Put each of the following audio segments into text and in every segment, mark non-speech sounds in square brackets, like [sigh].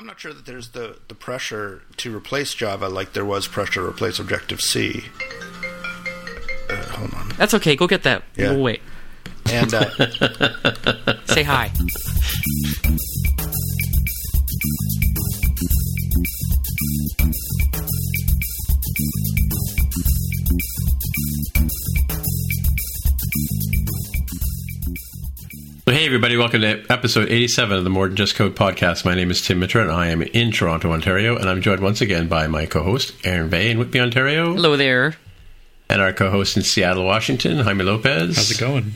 I'm not sure that there's the, the pressure to replace Java like there was pressure to replace Objective C. Uh, hold on. That's okay. Go get that. Yeah. We'll wait. And uh, [laughs] Say hi. Hey, everybody, welcome to episode 87 of the More Than Just Code podcast. My name is Tim Mitra, and I am in Toronto, Ontario, and I'm joined once again by my co host, Aaron Vegh in Whitby, Ontario, Hello there. and our co host in Seattle, Washington, Jaime Lopez. How's it going?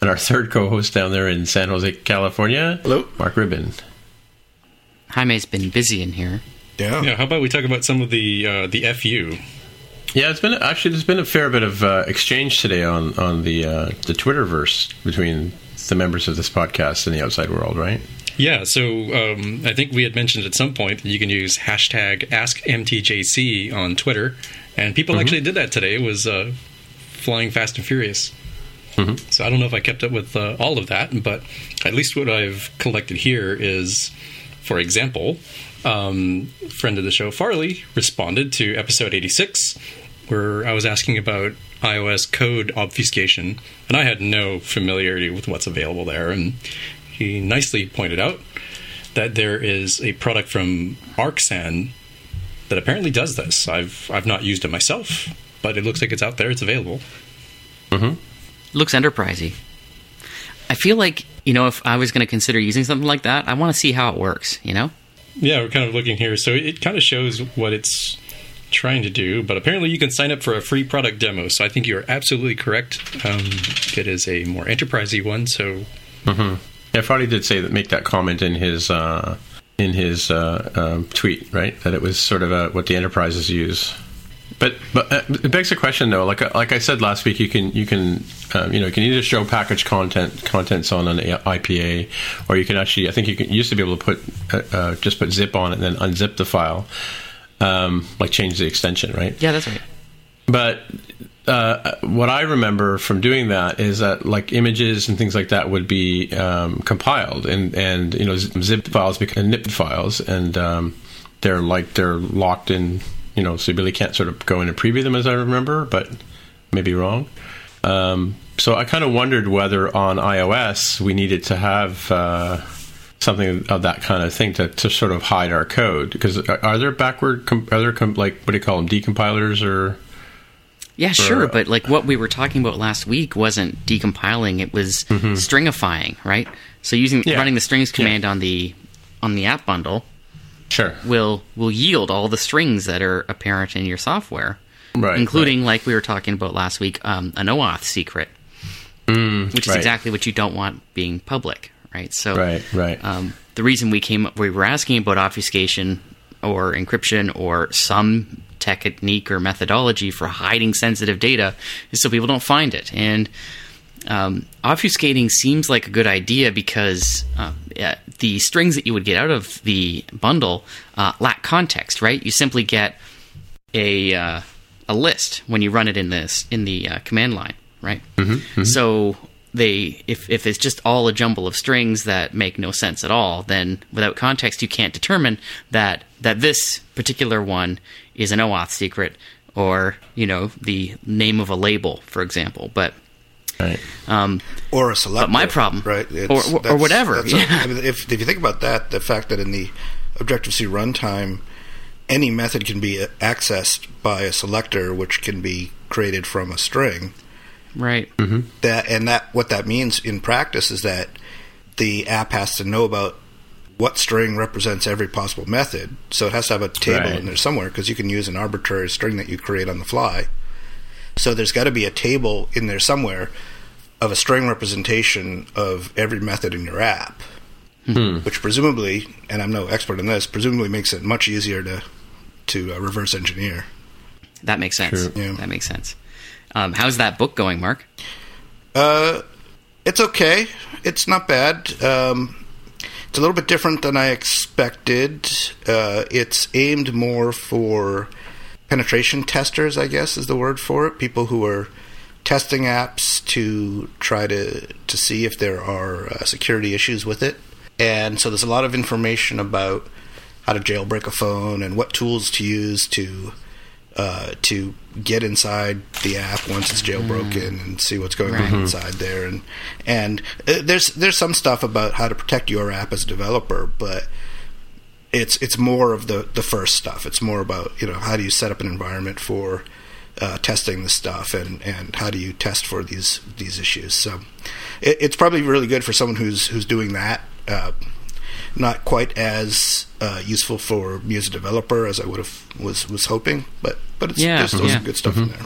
And our third co host down there in San Jose, California, Hello. Mark Rubin. Jaime's been busy in here. yeah. Yeah, how about we talk about some of the uh, the FU? Yeah, it's been actually there's been a fair bit of uh, exchange today on on the uh, the Twitterverse between the members of this podcast and the outside world, right? Yeah, so um, I think we had mentioned at some point that you can use hashtag AskMTJC on Twitter, and people actually did that today. It was uh, flying fast and furious. So I don't know if I kept up with uh, all of that, but at least what I've collected here is, for example, um, friend of the show Farley responded to episode 86, where I was asking about iOS code obfuscation, and I had no familiarity with what's available there, and he nicely pointed out that there is a product from Arxan that apparently does this. I've I've not used it myself, but it looks like it's out there. It's available. Looks enterprisey. I feel like, you know, if I was going to consider using something like that, I want to see how it works, you know? Yeah, we're kind of looking here. So it kind of shows what it's trying to do, but apparently you can sign up for a free product demo. So I think you're absolutely correct. Um, it is a more enterprisey one. So Yeah, Farley did say that make that comment in his uh, in his uh, um, tweet, right? That it was sort of uh what the enterprises use. But but uh, it begs the question though. Like like I said last week, you can you can um, you know you can either show package content contents on an IPA, or you can actually I think you can you used to be able to put uh, uh, just put zip on it and then unzip the file, um, like change the extension, right? Yeah, that's right. But uh, what I remember from doing that is that like images and things like that would be um, compiled and and you know zip files become nipped files and um, they're like they're locked in you know so you really can't sort of go in and preview them as I remember but maybe wrong. Um, so I kind of wondered whether on iOS we needed to have uh, something of that kind of thing to, to sort of hide our code because are there backward com- are there com- like what do you call them decompilers or Yeah, sure, but like what we were talking about last week wasn't decompiling; it was stringifying, right? So using Mm-hmm. Yeah. running the strings Yeah. command on the on the app bundle Sure. will will yield all the strings that are apparent in your software, Right. including like we were talking about last week, um, an OAuth secret, which is right. exactly what you don't want being public, right? So Right, right. um, the reason we came up, we were asking about obfuscation or encryption or some technique or methodology for hiding sensitive data is so people don't find it. And um, obfuscating seems like a good idea because uh, the strings that you would get out of the bundle uh, lack context, right? You simply get a uh, a list when you run it in this in the uh, command line, right? So they if if it's just all a jumble of strings that make no sense at all, then without context you can't determine that that this particular one is an OAuth secret or you know the name of a label, for example. But Right. um, or a selector. But my problem- right, or- or that's- whatever, yeah. I mean, if if you think about that, the fact that in the Objective C runtime, any method can be accessed by a selector, which can be created from a string. right, That and that what that means in practice is that the app has to know about what string represents every possible method. So it has to have a table Right. in there somewhere because you can use an arbitrary string that you create on the fly. So there's got to be a table in there somewhere of a string representation of every method in your app, which presumably, and I'm no expert in this, presumably makes it much easier to to uh, reverse engineer. that makes sense. True. Yeah. That makes sense. Um, how's that book going, Mark? Uh, it's okay. It's not bad. Um, it's a little bit different than I expected. Uh, it's aimed more for penetration testers, I guess is the word for it. People who are testing apps to try to to see if there are uh, security issues with it. And so there's a lot of information about how to jailbreak a phone and what tools to use to uh, to get inside the app once it's jailbroken and see what's going on inside there. And and uh, there's there's some stuff about how to protect your app as a developer, but it's it's more of the the first stuff. It's more about you know how do you set up an environment for uh, testing the stuff and and how do you test for these these issues. So it, it's probably really good for someone who's who's doing that. Uh, not quite as uh, useful for me as a developer as I would have was was hoping, but but it's, Yeah, there's still yeah. some good stuff in there.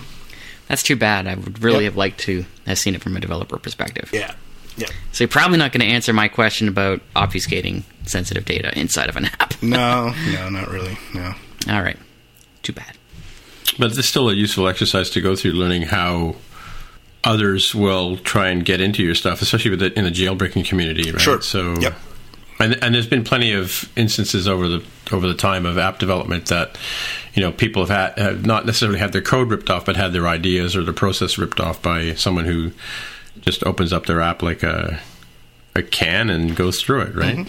That's too bad. I would really Yep. have liked to have seen it from a developer perspective. Yeah, yeah. So you're probably not going to answer my question about obfuscating sensitive data inside of an app. [laughs] No, [laughs] no, not really. No. All right. Too bad. But it's still a useful exercise to go through learning how others will try and get into your stuff, especially with the, in the jailbreaking community, right? Sure. So, Yep. and, and there's been plenty of instances over the over the time of app development that you know people have had have not necessarily had their code ripped off, but had their ideas or their process ripped off by someone who just opens up their app like a a can and goes through it, right?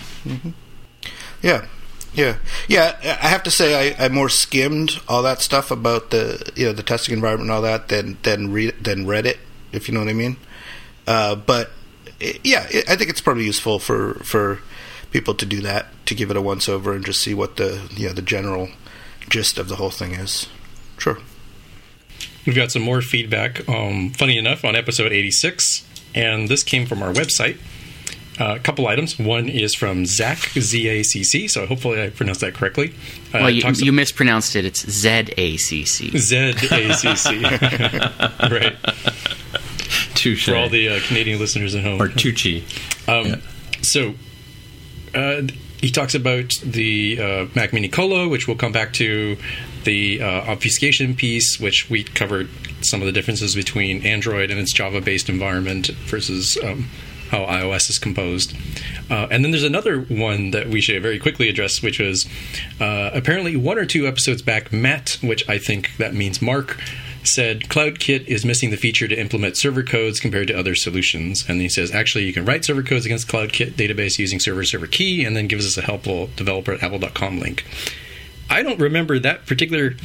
Yeah, yeah, yeah. I have to say, I, I more skimmed all that stuff about the you know the testing environment and all that than than read than read it, if you know what I mean. Uh, but eh, yeah, it, I think it's probably useful for for people to do that to give it a once over and just see what the you know the general gist of the whole thing is. Sure. We've got some more feedback, um, funny enough, on episode 86, and this came from our website. Uh, a couple items. One is from Zach, Z A C C, so hopefully I pronounced that correctly. Uh, well, you, talks- you mispronounced it. It's Z A C C. Z A C C. [laughs] Right. Touche. For all the uh, Canadian listeners at home. or Tucci. Um, So uh, he talks about the uh, Mac Mini Colo, which we'll come back to, the uh, obfuscation piece, which we covered some of the differences between Android and its Java-based environment versus um, how iOS is composed. Uh, and then there's another one that we should very quickly address, which was uh, apparently one or two episodes back, Matt, which I think that means Mark, said CloudKit is missing the feature to implement server codes compared to other solutions. And he says, actually, you can write server codes against CloudKit database using server server key, and then gives us a helpful developer at apple.com link. I don't remember that particular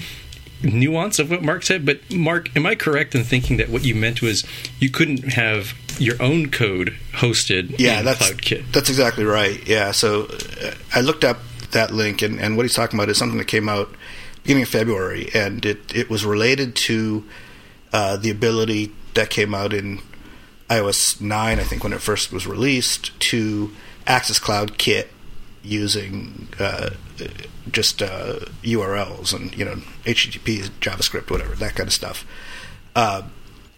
nuance of what Mark said, but Mark, am I correct in thinking that what you meant was you couldn't have your own code hosted Yeah, in that's CloudKit? that's exactly right. Yeah, so uh, I looked up that link, and, and what he's talking about is something that came out beginning of February, and it it was related to uh, the ability that came out in iOS nine, I think, when it first was released, to access CloudKit using uh, just uh, URLs and you know HTTP, JavaScript, whatever that kind of stuff. Uh,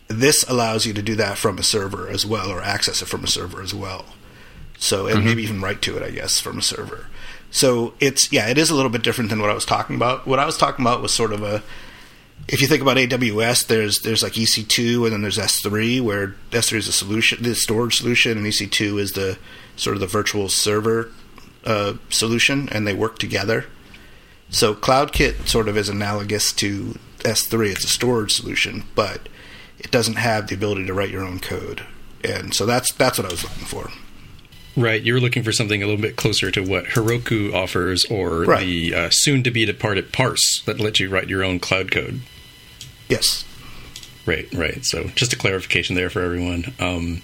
this allows you to do that from a server as well, or access it from a server as well. So, and maybe even write to it, I guess, from a server. So it's yeah, it is a little bit different than what I was talking about. What I was talking about was sort of a if you think about AWS, there's there's like EC2 and then there's S3, where S3 is the solution, the storage solution, and EC2 is the sort of the virtual server uh, solution, and they work together. So CloudKit sort of is analogous to S3. It's a storage solution, but it doesn't have the ability to write your own code, and so that's that's what I was looking for. Right, you were looking for something a little bit closer to what Heroku offers, or Right. the uh, soon-to-be departed Parse that lets you write your own cloud code. Yes. Right, right. So just a clarification there for everyone. Um,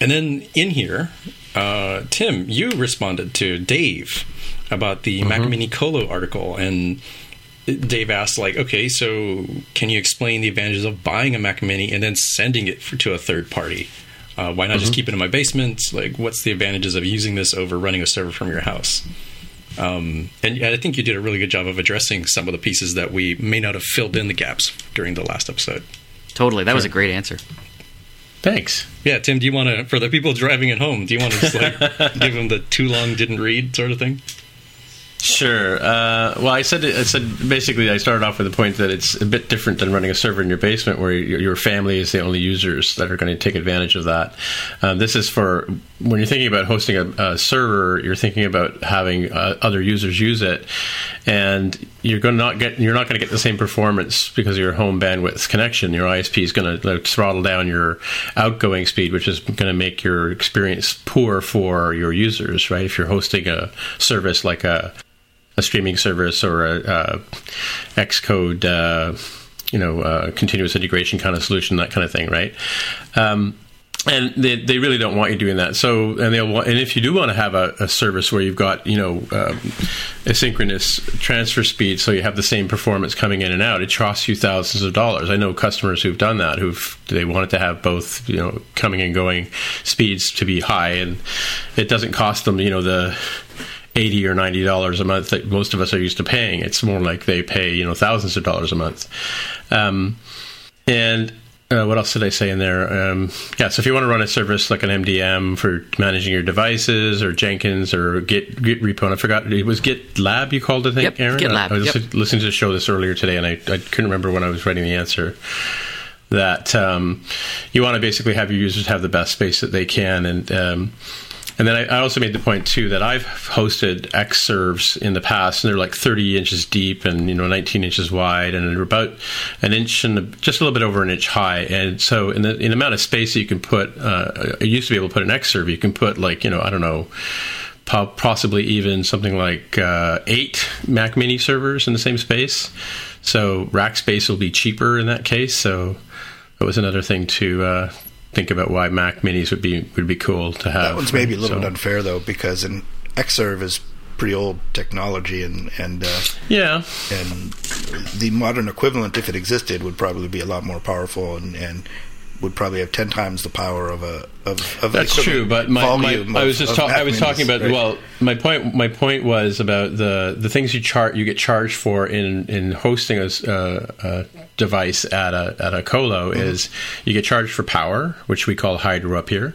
and then in here, uh, Tim, you responded to Dave about the Mac Mini Colo article, and Dave asked, like, okay, so can you explain the advantages of buying a Mac Mini and then sending it for, to a third party? Uh, why not just keep it in my basement? Like, what's the advantages of using this over running a server from your house? Um, and I think you did a really good job of addressing some of the pieces that we may not have filled in the gaps during the last episode. Totally. That was a great answer. Thanks. Yeah, Tim, do you want to, for the people driving at home, do you want to just like [laughs] give them the too long didn't read sort of thing? Sure. Uh, well, I said I said basically I started off with the point that it's a bit different than running a server in your basement, where your, your family is the only users that are going to take advantage of that. Um, this is for when you're thinking about hosting a, a server, you're thinking about having uh, other users use it, and you're going to not get you're not going to get the same performance because of your home bandwidth connection. Your ISP is going to throttle down your outgoing speed, which is going to make your experience poor for your users. Right? If you're hosting a service like a a streaming service or a, uh Xcode, uh, you know, uh, continuous integration kind of solution, that kind of thing, right? Um, and they, they really don't want you doing that. So, and they'll want, and if you do want to have a, a service where you've got, you know, um, asynchronous transfer speed, so you have the same performance coming in and out, it costs you thousands of dollars. I know customers who've done that, who've they wanted to have both, you know, coming and going speeds to be high, and it doesn't cost them, you know, the eighty or ninety dollars a month that most of us are used to paying. It's more like they pay you know thousands of dollars a month. Um, and uh, what else did I say in there? Um, yeah, so if you want to run a service like an MDM for managing your devices, or Jenkins, or Git Git repo, and I forgot it was GitLab you called it, I think, Yep, Aaron. GitLab, I, I was yep. listening to the show this earlier today, and I, I couldn't remember when I was writing the answer that um, you want to basically have your users have the best space that they can and um, and then I, I also made the point too that I've hosted Xserves in the past, and they're like 30 inches deep and you know 19 inches wide, and they're about an inch and just a little bit over an inch high. And so, in the, in the amount of space that you can put, uh, I used to be able to put an Xserve. You can put like you know I don't know possibly even something like uh, eight Mac Mini servers in the same space. So rack space will be cheaper in that case. So that was another thing to uh, think about why Mac Minis would be would be cool to have. That one's maybe a little So- bit unfair though, because an Xserve is pretty old technology, and and uh, Yeah, and the modern equivalent, if it existed, would probably be a lot more powerful and, and would probably have ten times the power of a of, of That's true, but my, my volume I was just of talk, I was talking about right? well my point my point was about the the things you chart you get charged for in in hosting a, uh, a device at a at a colo Mm-hmm. is you get charged for power which we call hydro up here.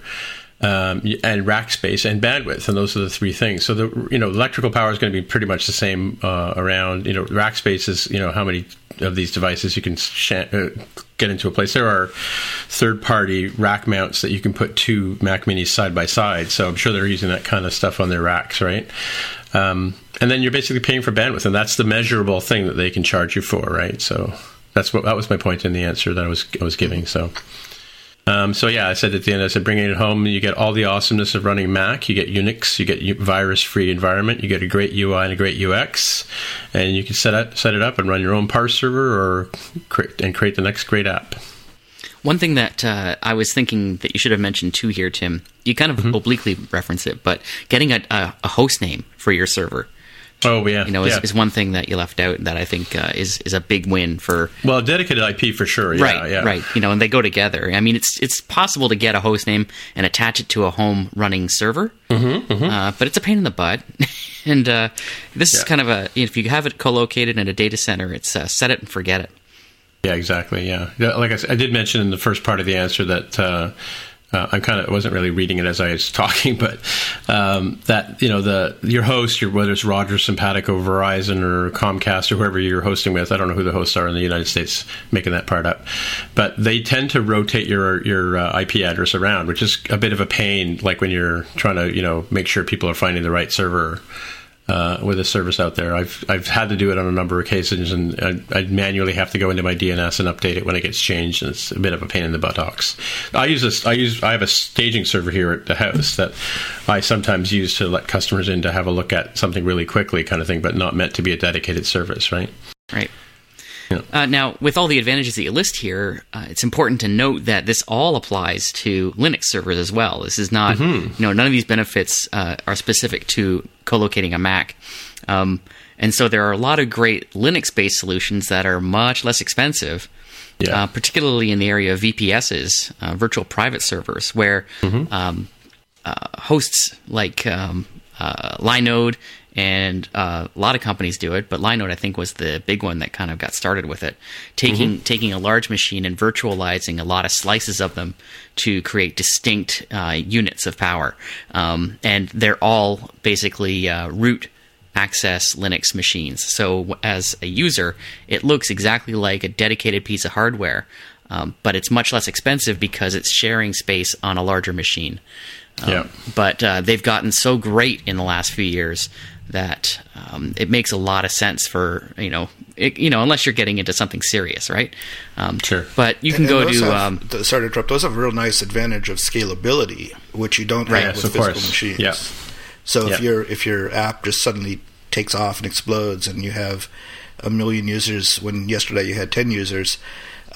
Um, and rack space and bandwidth, and those are the three things. So the you know electrical power is going to be pretty much the same uh, around. You know rack space is you know how many of these devices you can sh- uh, get into a place. There are third-party rack mounts that you can put two Mac Minis side by side. So I'm sure they're using that kind of stuff on their racks, right? Um, and then you're basically paying for bandwidth, and that's the measurable thing that they can charge you for, right? So that's what that was my point in the answer that I was I was giving. So. Um, so yeah, I said at the end, I said bringing it home, you get all the awesomeness of running Mac. You get Unix, you get virus-free environment, you get a great UI and a great UX, and you can set it set it up and run your own parse server or create, and create the next great app. One thing that uh, I was thinking that you should have mentioned too here, Tim, you kind of obliquely reference it, but getting a, a, a host name for your server, Oh yeah, you know, is, yeah. is one thing that you left out that I think uh, is is a big win for well dedicated IP for sure. Yeah, right, yeah. right. You know, and they go together. I mean, it's it's possible to get a host name and attach it to a home running server, mm-hmm, Uh, but it's a pain in the butt. [laughs] and uh, this is kind of a if you have it co-located in a data center, it's uh, set it and forget it. Yeah, exactly. Yeah, Yeah, like I said, I did mention in the first part of the answer that uh, I'm kind of wasn't really reading it as I was [laughs] talking, but um, that you know the your host, your whether it's Rogers, Sympatico, Verizon, or Comcast, or whoever you're hosting with. I don't know who the hosts are in the United States making that part up, but they tend to rotate your your uh, IP address around, which is a bit of a pain. Like when you're trying to you know make sure people are finding the right server uh, with a service out there. I've I've had to do it on a number of occasions, and I, I, manually have to go into my DNS and update it when it gets changed, and it's a bit of a pain in the buttocks. I use this. I use. I have a staging server here at the house that I sometimes use to let customers in to have a look at something really quickly, kind of thing, but not meant to be a dedicated service, right? Right. Uh, now, with all the advantages that you list here, uh, it's important to note that this all applies to Linux servers as well. This is not, mm-hmm. you know, none of these benefits uh, are specific to co-locating a Mac. Um, and so there are a lot of great Linux-based solutions that are much less expensive, yeah. Uh, particularly in the area of VPSs, uh, virtual private servers, where mm-hmm. um, uh, hosts like um, Linode and uh, a lot of companies do it, but Linode I think was the big one that kind of got started with it, taking mm-hmm. taking a large machine and virtualizing a lot of slices of them to create distinct uh, units of power, um, and they're all basically uh, root access Linux machines. So as a user, it looks exactly like a dedicated piece of hardware, um, but it's much less expensive because it's sharing space on a larger machine. Um, yeah. But uh, they've gotten so great in the last few years that um, it makes a lot of sense for you know it, you know unless you're getting into something serious, right? Um, sure. But you can and, go and to have, um, sorry to interrupt. Those have a real nice advantage of scalability, which you don't right, have yes, with physical course. machines. Yeah. So if your if your app just suddenly takes off and explodes, and you have a million users when yesterday you had ten users,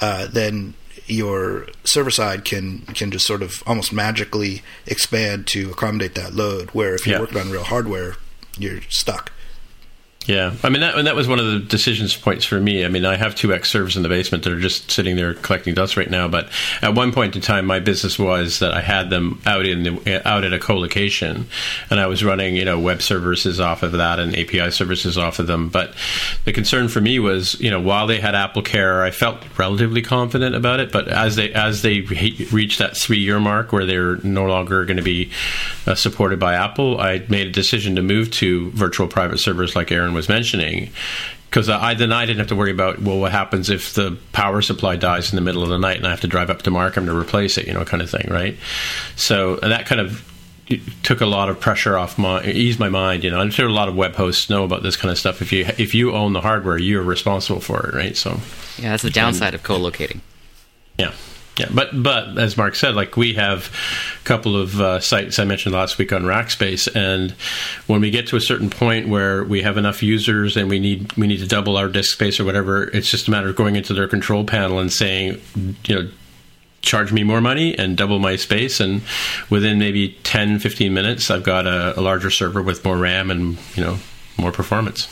uh, then your server side can can just sort of almost magically expand to accommodate that load. Where if you're yeah. working on real hardware, you're stuck. Yeah, I mean that and that was one of the decisions points for me. I mean, I have two X servers in the basement that are just sitting there collecting dust right now. But at one point in time, my business was that I had them out in the, out at a co-location, and I was running you know web services off of that and API services off of them. But the concern for me was you know while they had Apple Care, I felt relatively confident about it. But as they as they re- reached that three year mark where they're no longer going to be uh, supported by Apple, I made a decision to move to virtual private servers like Aaron was mentioning because I then I didn't have to worry about well what happens if the power supply dies in the middle of the night and I have to drive up to Markham to replace it you know kind of thing right? So that kind of took a lot of pressure off my eased my mind you know? I'm sure a lot of web hosts know about this kind of stuff. If you if you own the hardware you're responsible for it right? So yeah that's the downside of co-locating. Yeah yeah, but but as Mark said, like we have a couple of uh, sites I mentioned last week on Rackspace, and when we get to a certain point where we have enough users and we need we need to double our disk space or whatever, it's just a matter of going into their control panel and saying, you know, charge me more money and double my space and within maybe 10 15 minutes i've got a, a, larger server with more ram and you know more performance.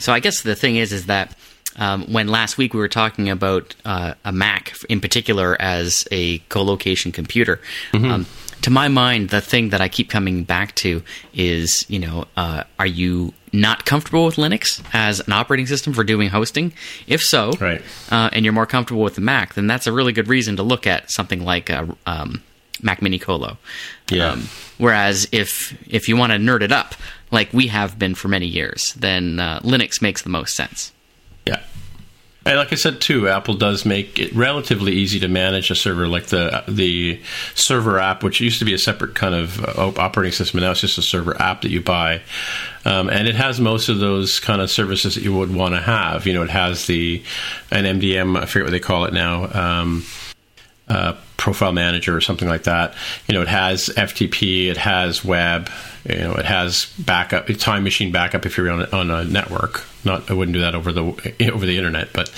So i guess the thing is is that um, when last week we were talking about uh, a Mac in particular as a co-location computer. Mm-hmm. Um, to my mind, the thing that I keep coming back to is, you know, uh, are you not comfortable with Linux as an operating system for doing hosting? If so, right. uh, and you're more comfortable with the Mac, then that's a really good reason to look at something like a um, Mac Mini Colo. Yeah. Um, whereas if if you want to nerd it up, like we have been for many years, then uh, Linux makes the most sense. And like I said too, Apple does make it relatively easy to manage a server. Like the the server app, which used to be a separate kind of uh, operating system, now it's just a server app that you buy, um, and it has most of those kind of services that you would want to have. You know, it has the an MDM, I forget what they call it now. Um, uh, profile manager or something like that. You know, it has FTP, it has web, you know, it has backup, time machine backup if you're on on a network. Not, I wouldn't do that over the [laughs] over the internet, but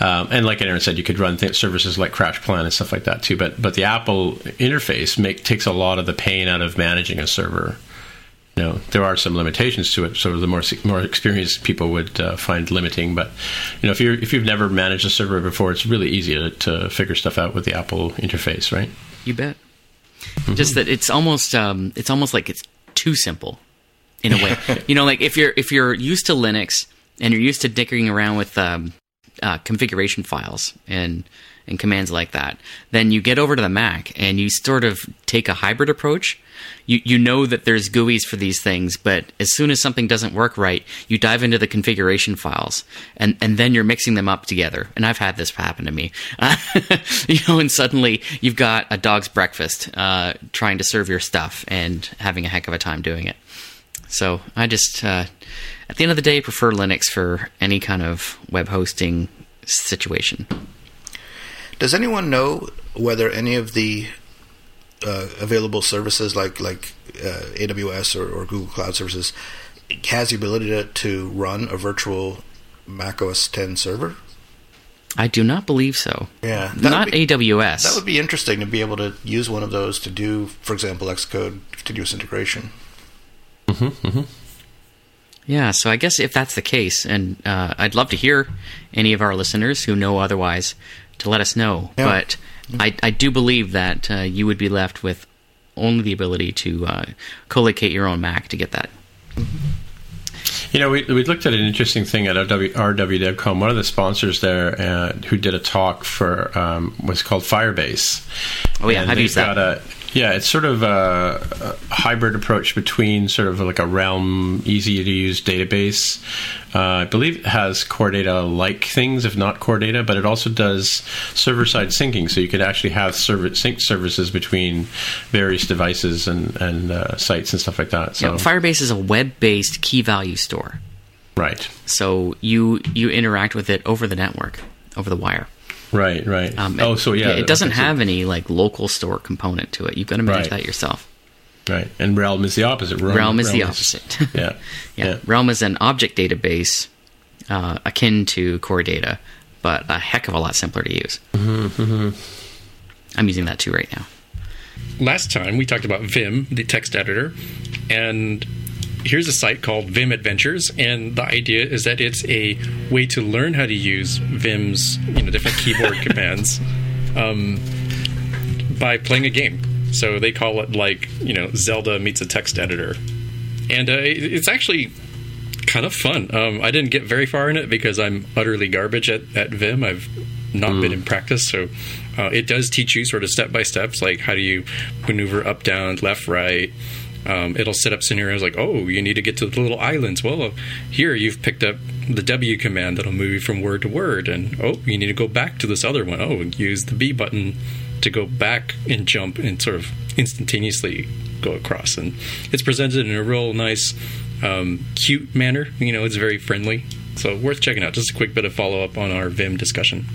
um, and like Aaron said, you could run th- services like CrashPlan and stuff like that too. But but the Apple interface make, takes a lot of the pain out of managing a server you know there are some limitations to it so the more more experienced people would uh, find limiting but you know if you if you've never managed a server before it's really easy to, to figure stuff out with the apple interface right you bet mm-hmm. just that it's almost um, it's almost like it's too simple in a way [laughs] you know like if you're if you're used to linux and you're used to dickering around with um, uh, configuration files and and commands like that. Then you get over to the Mac and you sort of take a hybrid approach. You you know that there's GUIs for these things, but as soon as something doesn't work right, you dive into the configuration files and and then you're mixing them up together. And I've had this happen to me. Uh, [laughs] you know, and suddenly you've got a dog's breakfast uh, trying to serve your stuff and having a heck of a time doing it. So I just, uh, at the end of the day, I prefer Linux for any kind of web hosting situation. Does anyone know whether any of the uh, available services like like uh, AWS or, or, Google Cloud Services has the ability to, to run a virtual Mac OS 10 server? I do not believe so. Yeah, not be, AWS. That would be interesting to be able to use one of those to do, for example, Xcode continuous integration. Mm-hmm, mm-hmm. Yeah, so I guess if that's the case, and uh, I'd love to hear any of our listeners who know otherwise to let us know. Yeah. But I, I do believe that uh, you would be left with only the ability to uh, collocate your own Mac to get that. You know, we, we looked at an interesting thing at RW, RWDevCon. One of the sponsors there uh, who did a talk for um, was called Firebase. Oh yeah, I've used that. A, yeah, it's sort of a, a, hybrid approach between sort of like a Realm, easy to use database. Uh, I believe it has core data like things, if not core data, but it also does server side syncing. So you could actually have server sync services between various devices and, and uh, sites and stuff like that. So yeah, Firebase is a web based key value store. Right. So you you interact with it over the network, over the wire. Right, right. Um, oh, so yeah, it doesn't have any like local store component to it. You've got to manage right. that yourself. Right, and Realm is the opposite. Realm, Realm is Realm the opposite. Is, [laughs] yeah. [laughs] yeah. yeah, Realm is an object database uh, akin to Core Data, but a heck of a lot simpler to use. Mm-hmm, mm-hmm. I'm using that too right now. Last time we talked about Vim, the text editor, and here's a site called Vim Adventures, and the idea is that it's a way to learn how to use Vim's you know different keyboard [laughs] commands um, by playing a game. So they call it like you know Zelda meets a text editor, and uh, it's actually kind of fun. Um, I didn't get very far in it because I'm utterly garbage at, at Vim. I've not mm. been in practice, so uh, it does teach you sort of step by steps, like how do you maneuver up, down, left, right um, it'll set up scenarios like, oh, you need to get to the little islands. Well, here you've picked up the W command that'll move you from word to word, and oh, you need to go back to this other one. Oh, use the B button to go back and jump and sort of instantaneously go across. And it's presented in a real nice, um, cute manner. You know, it's very friendly. So worth checking out. Just a quick bit of follow up on our Vim discussion.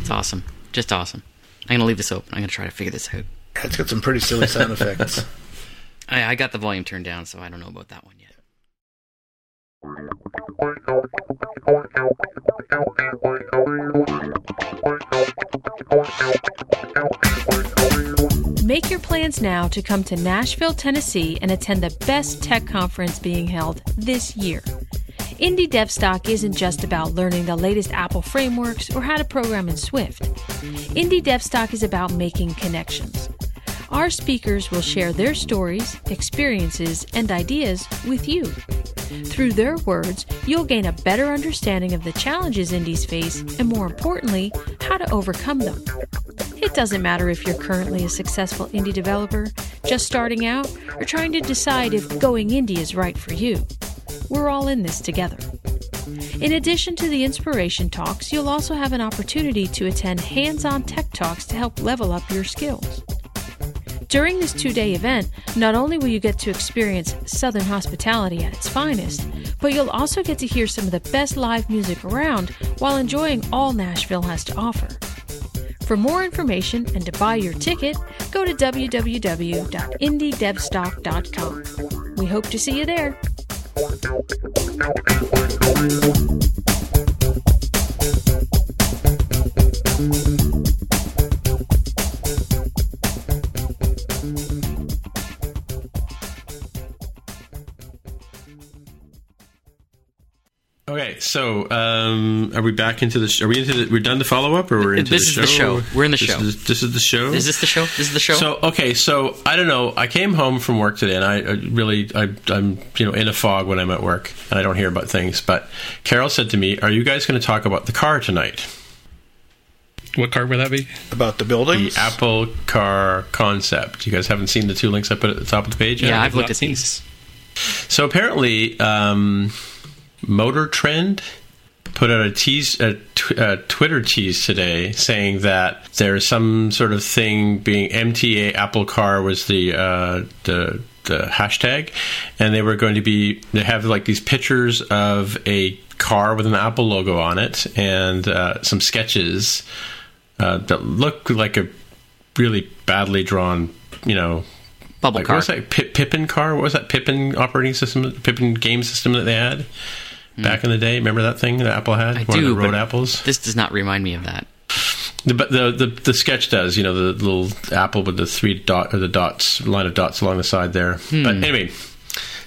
It's awesome. Just awesome. I'm going to leave this open. I'm going to try to figure this out. It's got some pretty silly sound [laughs] effects. I, I got the volume turned down, so I don't know about that one yet. Make your plans now to come to Nashville, Tennessee and attend the best tech conference being held this year. Indie DevStock isn't just about learning the latest Apple frameworks or how to program in Swift. Indie DevStock is about making connections. Our speakers will share their stories, experiences, and ideas with you. Through their words, you'll gain a better understanding of the challenges indies face and, more importantly, how to overcome them. It doesn't matter if you're currently a successful indie developer, just starting out, or trying to decide if going indie is right for you. We're all in this together. In addition to the inspiration talks, you'll also have an opportunity to attend hands on tech talks to help level up your skills. During this two day event, not only will you get to experience Southern hospitality at its finest, but you'll also get to hear some of the best live music around while enjoying all Nashville has to offer. For more information and to buy your ticket, go to www.indiedevstock.com. We hope to see you there. So um, are we back into the? Sh- are we into? The, we're done the follow up, or we're into this the show? the show. We're in the this show. Is, this is the show. Is this the show? This is the show. So okay, so I don't know. I came home from work today, and I, I really, I, I'm you know in a fog when I'm at work, and I don't hear about things. But Carol said to me, "Are you guys going to talk about the car tonight?" What car would that be? About the building? The? Apple Car concept. You guys haven't seen the two links I put at the top of the page? Yeah, I've looked at these. So apparently, um, Motor Trend put out a tease, a, tw- a Twitter tease today, saying that there's some sort of thing being MTA Apple Car was the uh, the the hashtag, and they were going to be they have like these pictures of a car with an Apple logo on it and uh, some sketches uh, that look like a really badly drawn, you know, Bubble like, car. What was that Pip, Pippin car? What was that Pippin operating system? Pippin game system that they had back in the day? Remember that thing that Apple had? Hmm. I One do. of the road apples. This does not remind me of that. The, but the, the the sketch does. You know the little apple with the three dot or the dots line of dots along the side there. Hmm. But anyway,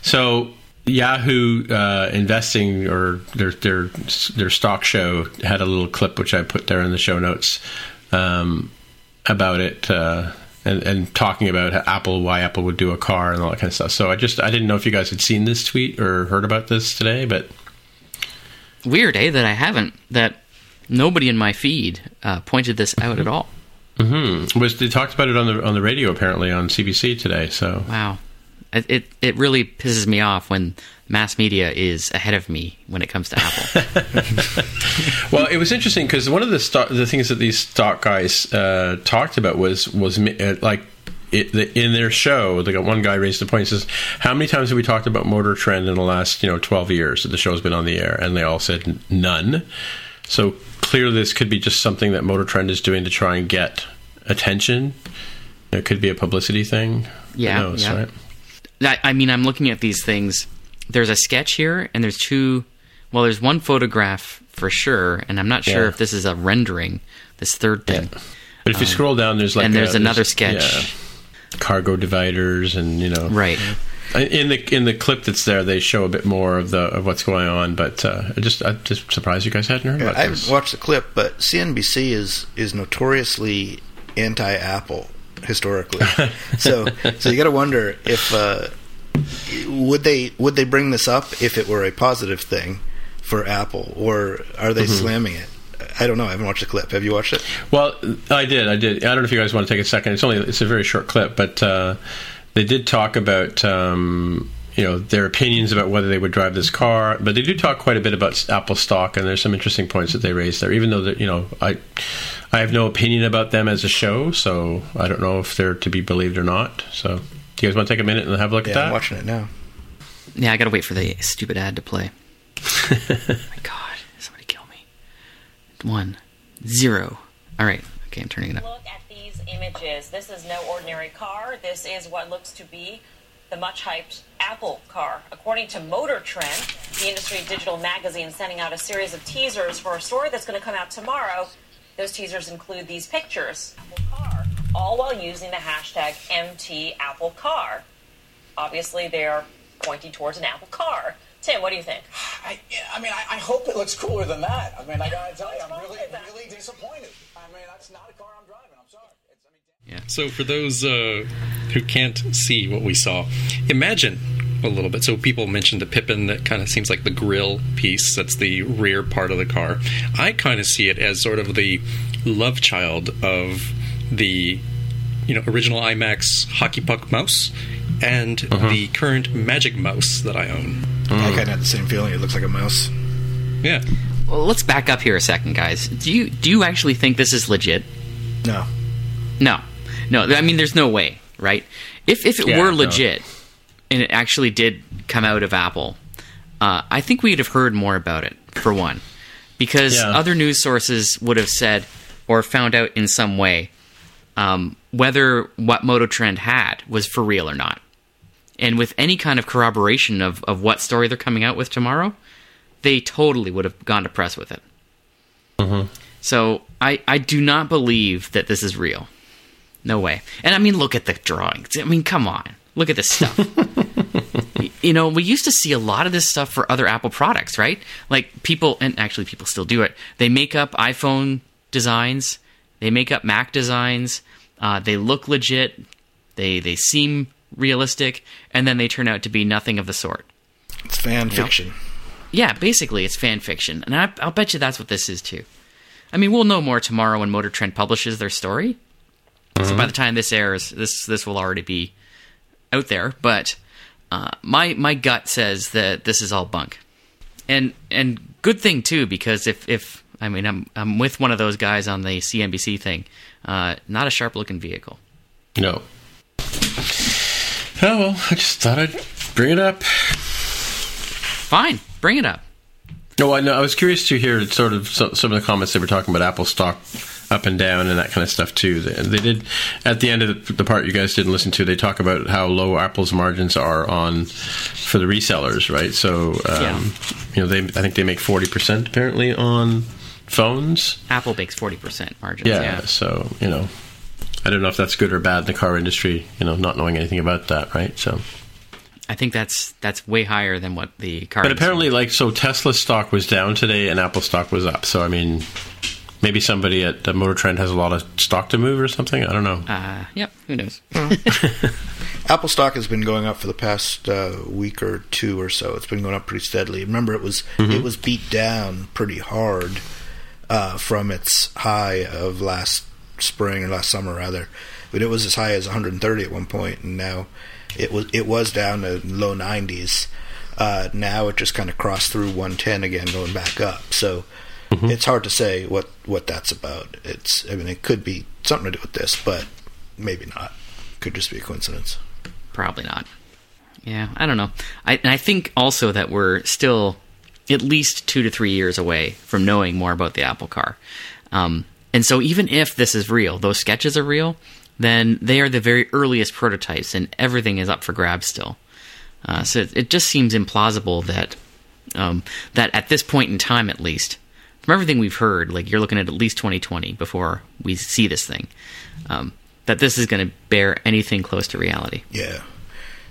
so Yahoo uh, investing or their their their stock show had a little clip which I put there in the show notes um, about it. Uh, and, and talking about Apple, why Apple would do a car and all that kind of stuff. So I just I didn't know if you guys had seen this tweet or heard about this today, but Weird, eh? That I haven't. That nobody in my feed uh, pointed this out at all. hmm was they talked about it on the on the radio apparently on CBC today. So Wow. It, it it really pisses me off when mass media is ahead of me when it comes to Apple. [laughs] [laughs] Well, it was interesting because one of the stock, the things that these stock guys uh, talked about was was uh, like it, in their show. They got one guy raised the point. He says, "How many times have we talked about Motor Trend in the last you know twelve years that the show's been on the air?" And they all said none. So clearly, this could be just something that Motor Trend is doing to try and get attention. It could be a publicity thing. Who Yeah, knows, yeah. right? I, I mean, I'm looking at these things. There's a sketch here, and there's two. Well, there's one photograph for sure, and I'm not sure Yeah. if this is a rendering. This third thing. But if you scroll down, there's like Um, and there's a- another sketch. yeah, cargo dividers, and you know, Right. In the in the clip that's there, they show a bit more of the of what's going on. But uh, I just I'm just surprised you guys hadn't heard Yeah, about I this. haven't watched the clip, but CNBC is is notoriously anti-Apple historically. [laughs] so so you got to wonder if uh, would they would they bring this up if it were a positive thing for Apple, or are they slamming it? I don't know. I haven't watched the clip. Have you watched it? Well, I did. I did. I don't know if you guys want to take a second. It's only it's a very short clip, but uh, they did talk about um, you know their opinions about whether they would drive this car. But they do talk quite a bit about Apple stock, and there's some interesting points that they raised there. Even though that you know I I have no opinion about them as a show, so I don't know if they're to be believed or not. So do you guys want to take a minute and have a look Yeah, at that? I'm watching it now. Yeah, I gotta wait for the stupid ad to play. [laughs] My God, somebody kill me. One, zero. All right. Okay, I'm turning it up. Look at these images. This is no ordinary car. This is what looks to be the much hyped Apple car. According to Motor Trend, the industry digital magazine sending out a series of teasers for a story that's going to come out tomorrow. Those teasers include these pictures. Car, all while using the hashtag MTAppleCar. Obviously, they're pointing towards an Apple car. Tim, what do you think? I, yeah, I mean, I, I hope it looks cooler than that. I mean, I gotta tell you, I'm really, really disappointed. I mean, that's not a car I'm driving. I'm sorry. It's, I mean, So, for those uh, who can't see what we saw, imagine a little bit. So, people mentioned the Pippin that kind of seems like the grill piece. That's the rear part of the car. I kind of see it as sort of the love child of the you know original iMac's hockey puck mouse and the current Magic Mouse that I own. I kind of had the same feeling. It looks like a mouse. Yeah. Well, let's back up here a second, guys. Do you do you actually think this is legit? No. No, no. I mean, there's no way, right? If if it Yeah, were no. legit and it actually did come out of Apple, uh, I think we'd have heard more about it for one, because Yeah. other news sources would have said or found out in some way um, whether what Motor Trend had was for real or not. And with any kind of corroboration of, of what story they're coming out with tomorrow, they totally would have gone to press with it. So I, I do not believe that this is real. No way. And I mean, look at the drawings. I mean, come on. Look at this stuff. [laughs] You know, we used to see a lot of this stuff for other Apple products, right? Like people, and actually people still do it. They make up iPhone designs, they make up Mac designs, uh, they look legit, they they seem realistic, and then they turn out to be nothing of the sort. It's fan fiction. Yeah, basically, it's fan fiction, and I, I'll bet you that's what this is too. I mean, we'll know more tomorrow when Motor Trend publishes their story. So by the time this airs, this this will already be out there. But uh, my my gut says that this is all bunk, and and good thing too because if if I mean I'm I'm with one of those guys on the CNBC thing, uh, not a sharp looking vehicle. No. Oh well, I just thought I'd bring it up. Fine, bring it up. No, I know. I was curious to hear sort of some, some of the comments they were talking about Apple stock up and down and that kind of stuff too. They, they did at the end of the, the part you guys didn't listen to. They talk about how low Apple's margins are on for the resellers, right? So, um, Yeah. you know, they I think they make forty percent apparently on phones. Apple makes forty percent margins. Yeah, yeah. So you know, I don't know if that's good or bad in the car industry. You know, not knowing anything about that, right? So. I think that's that's way higher than what the car. But industry- apparently, like, so Tesla stock was down today and Apple stock was up. So, I mean, maybe somebody at the Motor Trend has a lot of stock to move or something. I don't know. Uh, yep. Who knows? [laughs] Apple stock has been going up for the past uh, week or two or so. It's been going up pretty steadily. Remember, it was it was beat down pretty hard uh, from its high of last spring or last summer rather. But it was as high as 130 at one point, and now it was it was down to low 90s. Uh, now it just kind of crossed through 110 again, going back up. So it's hard to say what what that's about. It's I mean it could be something to do with this, but maybe not. Could just be a coincidence. Probably not. Yeah, I don't know. I, and I think also that we're still at least two to three years away from knowing more about the Apple car. Um, and so, even if this is real, those sketches are real, then they are the very earliest prototypes, and everything is up for grabs still. Uh, so it, it just seems implausible that um, that at this point in time, at least, from everything we've heard, like you're looking at at least 2020 before we see this thing, um, that this is going to bear anything close to reality. Yeah.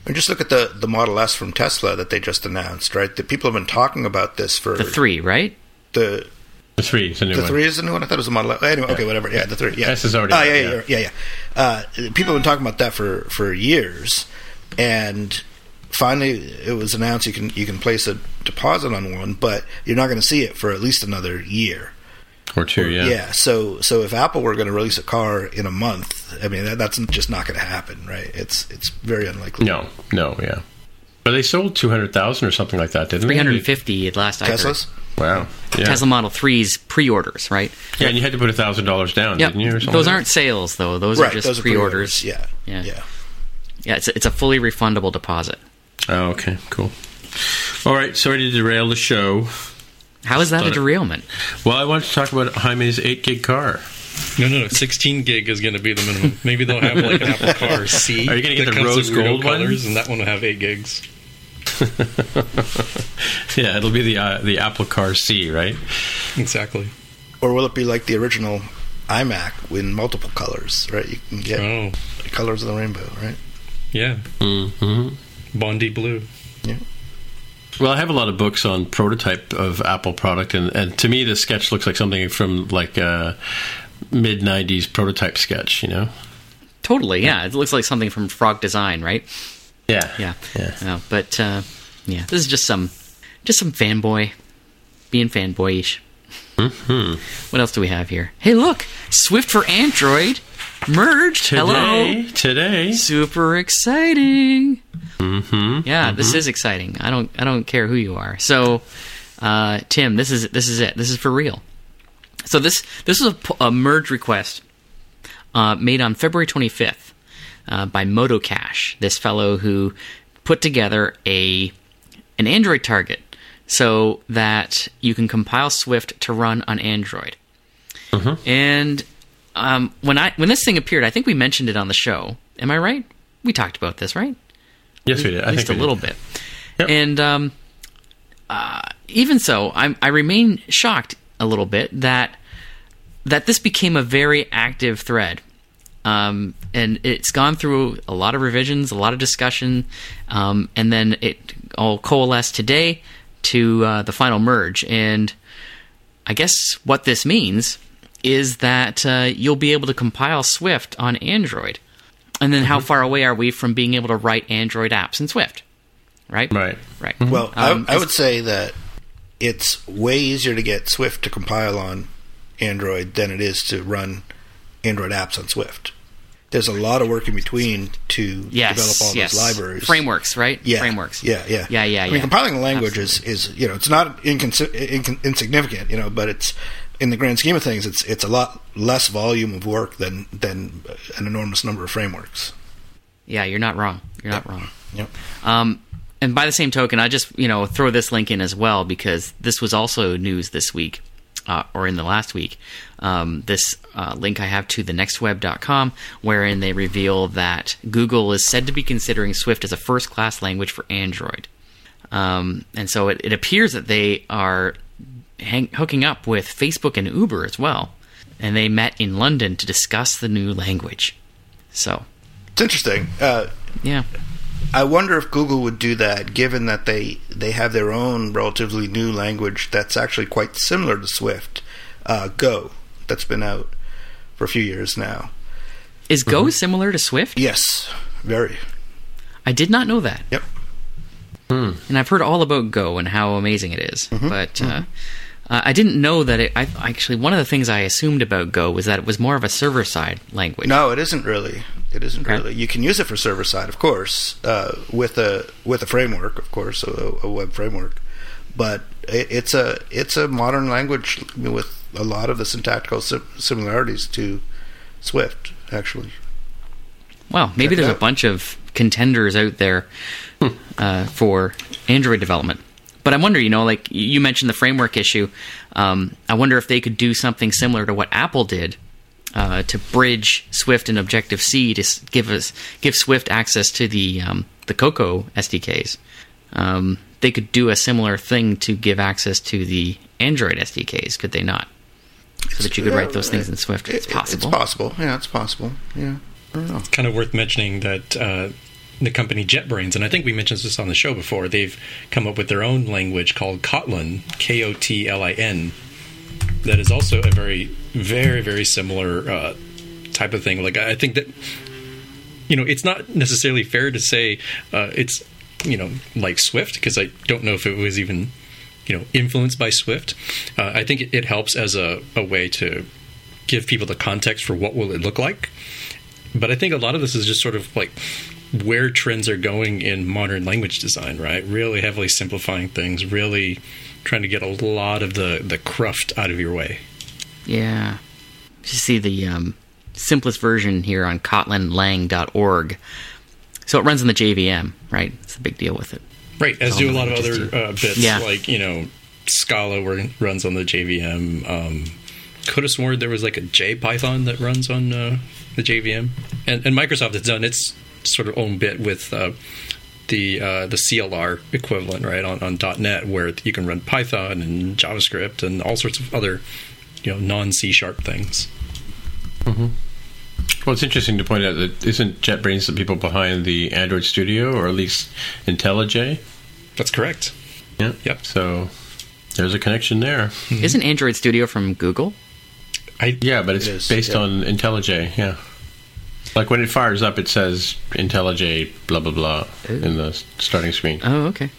And just look at the, the Model S from Tesla that they just announced, right? The people have been talking about this for The three, right? the the three is a new the one. three is the new one. I thought it was the Model. S. Anyway, okay, whatever. Yeah, the three. Yeah, S is already Oh, yeah, yeah, yeah. yeah, yeah. yeah. Uh, people have been talking about that for for years, and finally it was announced you can you can place a deposit on one, but you're not going to see it for at least another year. or two, yeah. yeah. So so if Apple were going to release a car in a month, I mean that, that's just not going to happen, right? It's it's very unlikely. No, no, yeah. But they sold 200,000 or something like that, didn't they? 350 at last I heard. Teslas. Wow. Yeah. Tesla Model 3's pre-orders, right? Yeah, and you had to put $1,000 down, Yep. didn't you? Or Those like aren't sales though. Those right. are just those are pre-orders. Yeah. Yeah. Yeah. Yeah, it's a, it's a fully refundable deposit. Oh, okay, cool. All right, sorry to derail the show. How is that a derailment? Well, I wanted to talk about Jaime's 8 gig car. No, no, no. 16 gig is going to be the minimum. Maybe they'll have like an Apple Car [laughs] C. Are you gonna get the rose in weirdo gold one? colors, and that one will have 8 gigs. [laughs] yeah, it'll be the uh, the Apple Car C, right? Exactly. Or will it be like the original iMac in multiple colors? Right. You can get Oh, the colors of the rainbow. Right. yeah. Mm-hmm. Bondi blue. Yeah. Well, I have a lot of books on prototype of Apple product, and, and to me, the sketch looks like something from like a mid '90s prototype sketch. You know? Totally. Yeah, it looks like something from Frog Design, right? Yeah, Yeah. yeah. Uh, but uh, yeah, this is just some just some fanboy being fanboyish. hmm What else do we have here? Hey, look, Swift for Android merged. Today, Hello. today. Super exciting. Mm-hmm. Yeah, this is exciting. I don't I don't care who you are. So, uh, Tim, this is this is it. This is for real. So this this is a merge request uh, made on February 25th uh, by modocache, this fellow who put together a an Android target so that you can compile Swift to run on Android. And um, when I when this thing appeared, I think we mentioned it on the show. Am I right? We talked about this, right? Yes, we did. At I least think a little did. bit. Yep. And um, uh, even so, I'm, I remain shocked a little bit that that this became a very active thread. Um, and it's gone through a lot of revisions, a lot of discussion, um, and then it all coalesced today to uh, the final merge. And I guess what this means is that uh, you'll be able to compile Swift on Android. And then, Mm-hmm. how far away are we from being able to write Android apps in Swift? Right? Right. Right. Well, Um, I, I would say that it's way easier to get Swift to compile on Android than it is to run Android apps on Swift. There's a lot of work in between to Yes, develop all yes. those libraries. Frameworks, right? Yeah, Frameworks. Yeah, yeah, Yeah, yeah, I mean, compiling a language is, is you know it's not incons- incon- insignificant, you know, but it's in the grand scheme of things, it's it's a lot less volume of work than than an enormous number of frameworks. Yeah, you're not wrong. You're not wrong. Yep. Um, and by the same token, I just you know throw this link in as well because this was also news this week, uh, or in the last week. Um, this uh, link I have to thenextweb.com, wherein they reveal that Google is said to be considering Swift as a first-class language for Android. Um, and so it, it appears that they are hang- hooking up with Facebook and Uber as well, and they met in London to discuss the new language. So It's interesting. Uh, yeah. I wonder if Google would do that, given that they they have their own relatively new language that's actually quite similar to Swift, uh, Go, that's been out for a few years now. Is Go similar to Swift? Yes, very. I did not know that. Yep. And I've heard all about Go and how amazing it is. Mm-hmm. But uh, uh, I didn't know that it. I actually one of the things I assumed about Go was that it was more of a server side language. No, it isn't really. It isn't Okay. really. You can use it for server side, of course, uh, with a with a framework, of course, a, a web framework. But it, it's a it's a modern language with a lot of the syntactical sim- similarities to Swift, actually. Well, maybe Check there's a bunch of contenders out there uh, for Android development. But I wonder, you know, like you mentioned the framework issue. Um, I wonder if they could do something similar to what Apple did uh, to bridge Swift and Objective C to give us give Swift access to the um, the Cocoa SDKs. Um, they could do a similar thing to give access to the Android SDKs, could they not? So that you could write those things in Swift. It's possible. It's possible. Yeah, it's possible. Yeah. I don't know. kind of worth mentioning that uh, the company JetBrains, and I think we mentioned this on the show before, they've come up with their own language called Kotlin, K O T L I N, that is also a very, very, very similar uh, type of thing. Like, I think that, you know, it's not necessarily fair to say uh, it's, you know, like Swift, because I don't know if it was even, you know, influenced by Swift. Uh, I think it, it helps as a, a way to give people the context for what will it look like but I think a lot of this is just sort of like where trends are going in modern language design, right? Really heavily simplifying things, really trying to get a lot of the the cruft out of your way. Yeah. You see the um, simplest version here on kotlinlang.org. So it runs in the JVM, right? It's a big deal with it. Right, as do a lot of other uh, bits, Yeah. like you know, Scala where runs on the JVM. Um, could have sworn there was like a JPython that runs on uh, the JVM, and, and Microsoft has done its sort of own bit with uh, the uh, the CLR equivalent, right, on, on .NET, where you can run Python and JavaScript and all sorts of other you know non C sharp things. Well, it's interesting to point out that isn't JetBrains the people behind the Android Studio, or at least IntelliJ? That's correct. Yeah. Yep. So there's a connection there. Isn't Android Studio from Google? I Yeah, but it's It is, based yeah. on IntelliJ. Yeah. Like when it fires up, it says IntelliJ blah blah blah in the starting screen. Oh, okay.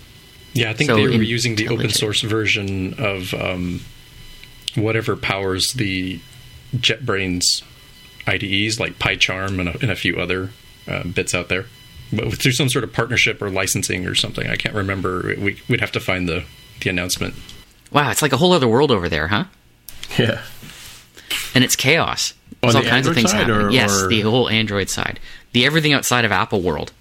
Yeah, I think So they were using the open source version of um, whatever powers the JetBrains IDEs, like PyCharm and a, and a few other uh, bits out there. But through some sort of partnership or licensing or something, I can't remember. We, we'd have to find the, the announcement. Wow, it's like a whole other world over there, huh? Yeah. And it's chaos. On all the kinds of things side, happening. or- yes, or- the whole Android side. The everything outside of Apple world.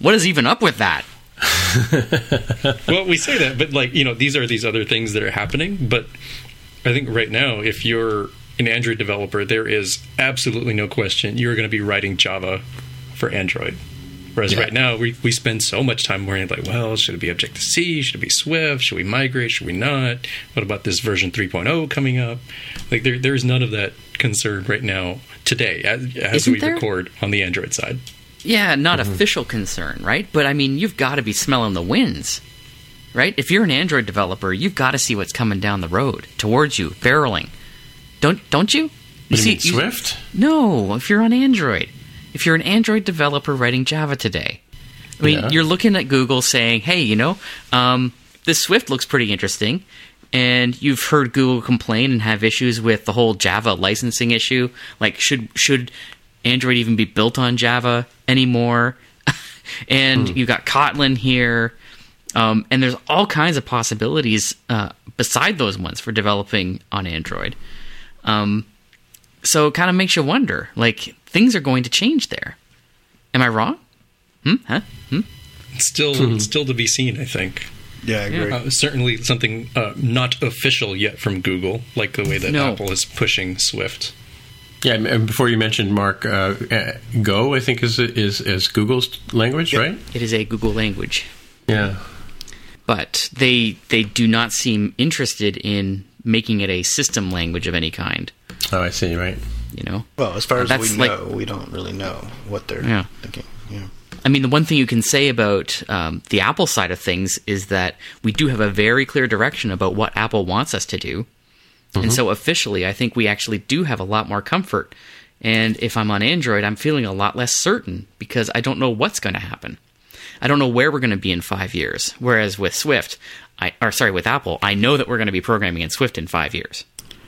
What is even up with that? [laughs] well, we say that, but like you know, these are these other things that are happening. But I think right now, if you're an Android developer, there is absolutely no question you're going to be writing Java for Android. Whereas Yeah. right now, we, we spend so much time worrying like, well, should it be Objective C? Should it be Swift? Should we migrate? Should we not? What about this version 3.0 coming up? Like there there is none of that concern right now today as, as we there? record on the Android side. Yeah, not Mm-hmm. official concern, right? But I mean, you've got to be smelling the winds, right? If you're an Android developer, you've got to see what's coming down the road towards you, barreling. Don't don't you? You, see, mean Swift? No, if you're on Android, if you're an Android developer writing Java today, I mean, Yeah. you're looking at Google saying, "Hey, you know, um, this Swift looks pretty interesting. and you've heard Google complain and have issues with the whole Java licensing issue. Like, should should Android even be built on Java anymore? [laughs] and you've got Kotlin here, um, and there's all kinds of possibilities uh, beside those ones for developing on Android. Um, so it kind of makes you wonder, like things are going to change there. Am I wrong? Hmm? Huh? Hmm? Still, still to be seen. I think. Yeah, I agree. Uh, certainly something uh, not official yet from Google, like the way that No. Apple is pushing Swift. Yeah, and before you mentioned Mark, uh, uh, Go I think is is is Google's language, right? It is a Google language. Yeah. but they they do not seem interested in making it a system language of any kind. Oh, I see. Right. You know, Well, as far as That's we like- know, we don't really know what they're Yeah. thinking. Yeah. I mean, the one thing you can say about um, the Apple side of things is that we do have a very clear direction about what Apple wants us to do, and so officially, I think we actually do have a lot more comfort. And if I'm on Android, I'm feeling a lot less certain because I don't know what's going to happen. I don't know where we're going to be in five years. Whereas with Swift, I or sorry, with Apple, I know that we're going to be programming in Swift in five years.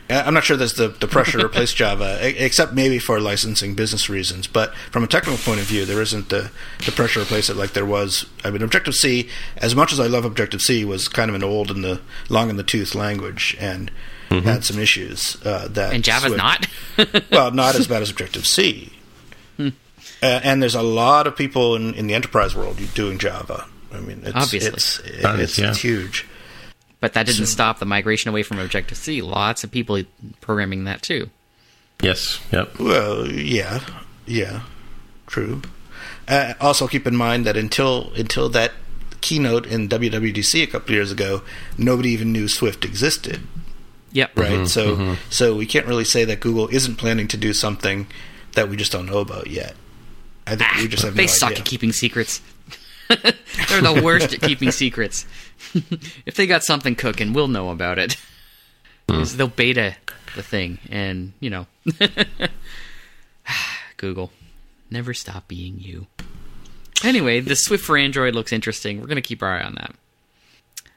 I- I'm not sure there's the, the pressure to replace Java, except maybe for licensing business reasons. But from a technical point of view, there isn't the, the pressure to replace it like there was. I mean, Objective C, as much as I love Objective C, was kind of an old and the long in the tooth language and had some issues. Uh, that And Java's Swift- not. [laughs] well, not as bad as Objective C. Uh, and there's a lot of people in, in the enterprise world doing Java. I mean, it's Obviously. it's That it's, yeah. huge. But that didn't stop the migration away from Objective C. Lots of people programming that too. Yes. Yep. Well, yeah, yeah, true. Uh, also, keep in mind that until until that keynote in WWDC a couple of years ago, nobody even knew Swift existed, Yep. right? Mm-hmm, so, mm-hmm. so we can't really say that Google isn't planning to do something that we just don't know about yet. I think we ah, just have they no suck idea. at keeping secrets. [laughs] They're the worst at keeping secrets. [laughs] if they got something cooking, we'll know about it. 'Cause They'll beta the thing, and you know, [laughs] Google, never stop being you. Anyway, the Swift for Android looks interesting. We're going to keep our eye on that.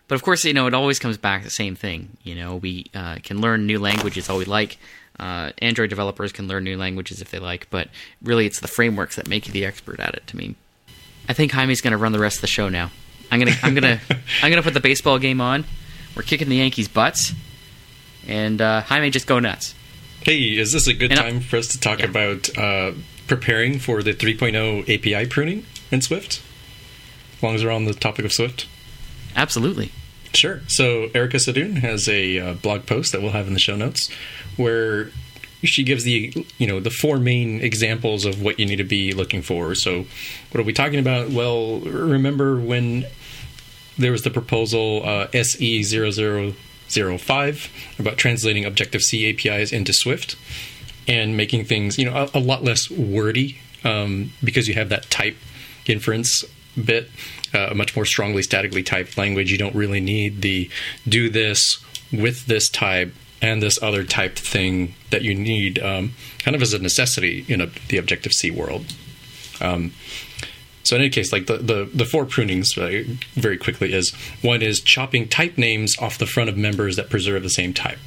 But of course, you know, it always comes back to the same thing. You know, we uh, can learn new languages all we like. Uh, Android developers can learn new languages if they like, but really, it's the frameworks that make you the expert at it. To me, I think Jaime's going to run the rest of the show now. I'm gonna, I'm gonna, [laughs] I'm gonna put the baseball game on. We're kicking the Yankees' butts, and uh, Jaime just go nuts. Hey, is this a good And I- time for us to talk Yeah. about uh, preparing for the 3.0 API pruning in Swift? As long as we're on the topic of Swift. Absolutely. Sure. So Erica Sadun has a uh, blog post that we'll have in the show notes where she gives the you know the four main examples of what you need to be looking for. So what are we talking about? Well, remember when there was the proposal uh, SE 0005 about translating Objective C APIs into Swift and making things you know a, a lot less wordy um, because you have that type inference bit, uh, a much more strongly statically typed language. You don't really need the do this with this type and this other type thing that you need um, kind of as a necessity in a, the Objective C world. Um, so in any case, like the, the, the four prunings uh, very quickly is one is chopping type names off the front of members that preserve the same type.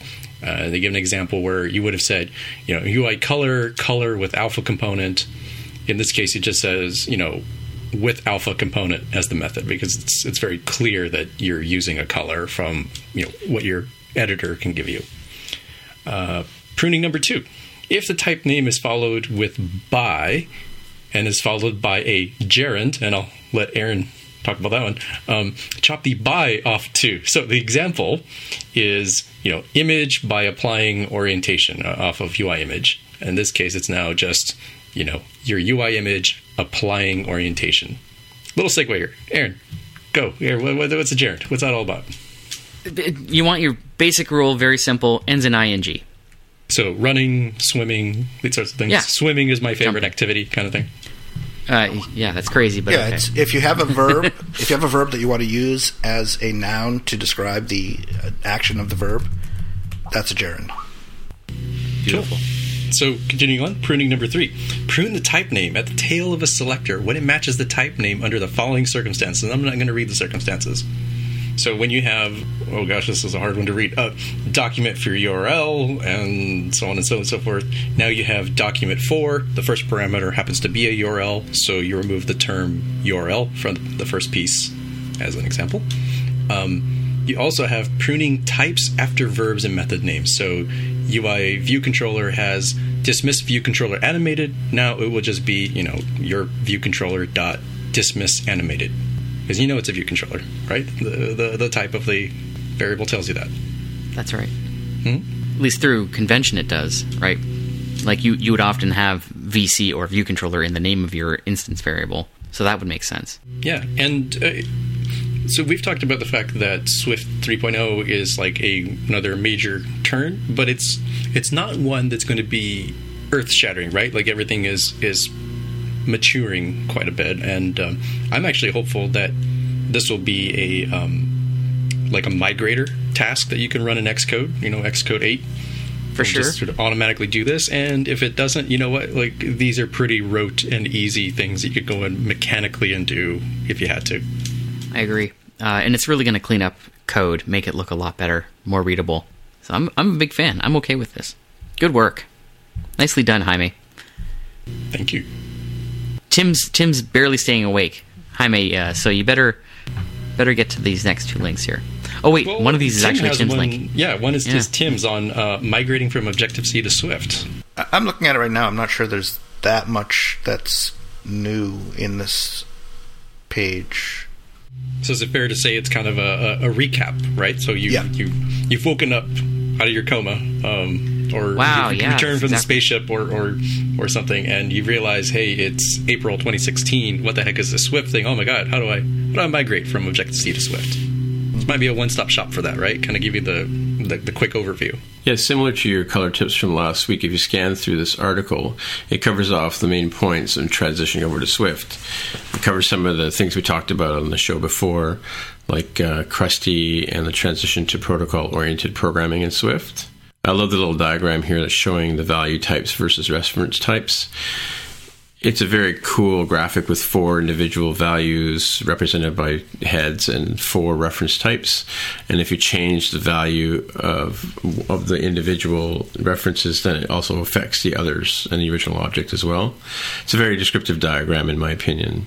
Uh, they give an example where you would have said, you know, UI color, color with alpha component. In this case, it just says, you know, with alpha component as the method because it's it's very clear that you're using a color from you know what your editor can give you. Uh, pruning number two: if the type name is followed with by and is followed by a gerund, and I'll let Aaron talk about that one. Um, chop the by off too. So the example is you know image by applying orientation uh, off of UI image. In this case, it's now just you know your UI image applying orientation. Little segue here, Aaron. Go. Aaron, what, what- what's a gerund? What's that all about? You want your basic rule very simple, ends in ing. So running, swimming, these sorts of things. Yeah. Swimming is my favorite Jumping. activity, kind of thing. Uh, yeah, that's crazy, but Yeah, okay. it's, if you have a [laughs] verb, if you have a verb that you want to use as a noun to describe the uh, action of the verb, that's a gerund. Beautiful. So continuing on, pruning number three. Prune the type name at the tail of a selector when it matches the type name under the following circumstances. I'm not going to read the circumstances. So when you have, oh gosh, this is a hard one to read, uh, document for URL and so on and so on and so forth. Now you have document for, the first parameter happens to be a URL, so you remove the term URL from the first piece as an example. Um, you also have pruning types after verbs and method names. So UI view controller has dismiss view controller animated. Now it will just be, you know, your view controller dot dismiss animated because you know it's a view controller, right? The, the the type of the variable tells you that. That's right. Hmm? At least through convention, it does, right? Like you, you would often have VC or view controller in the name of your instance variable, so that would make sense. Yeah, and uh, so we've talked about the fact that Swift 3.0 is like a, another major turn, but it's it's not one that's going to be earth shattering, right? Like everything is is maturing quite a bit, and um, I'm actually hopeful that this will be a um, like a migrator task that you can run in Xcode, you know, Xcode 8. For and sure. Just sort of automatically do this, and if it doesn't, you know what? Like these are pretty rote and easy things that you could go in mechanically and do if you had to. I agree, uh, and it's really going to clean up code, make it look a lot better, more readable. So I'm I'm a big fan. I'm okay with this. Good work, nicely done, Jaime. Thank you. Tim's Tim's barely staying awake, Jaime. Uh, so you better better get to these next two links here. Oh wait, Well, one of these is Tim actually Tim's one, link. Yeah, one is Yeah. just Tim's on uh, migrating from Objective C to Swift. I- I'm looking at it right now. I'm not sure there's that much that's new in this page. So is it fair to say it's kind of a, a, a recap, right? So you Yeah. you you've woken up out of your coma, um, or Wow, you've yeah, returned from exactly. the spaceship, or, or or something, and you realize, hey, it's April 2016. What the heck is this Swift thing? Oh my God, how do I how do I migrate from Objective C to Swift? This might be a one-stop shop for that, right? Kind of give you the, the the quick overview. Yeah, similar to your color tips from last week, if you scan through this article, it covers off the main points in transitioning over to Swift. It covers some of the things we talked about on the show before, like uh, Crusty and the transition to protocol oriented programming in Swift. I love the little diagram here that's showing the value types versus reference types. It's a very cool graphic with four individual values represented by heads and four reference types. And if you change the value of of the individual references, then it also affects the others and the original object as well. It's a very descriptive diagram, in my opinion.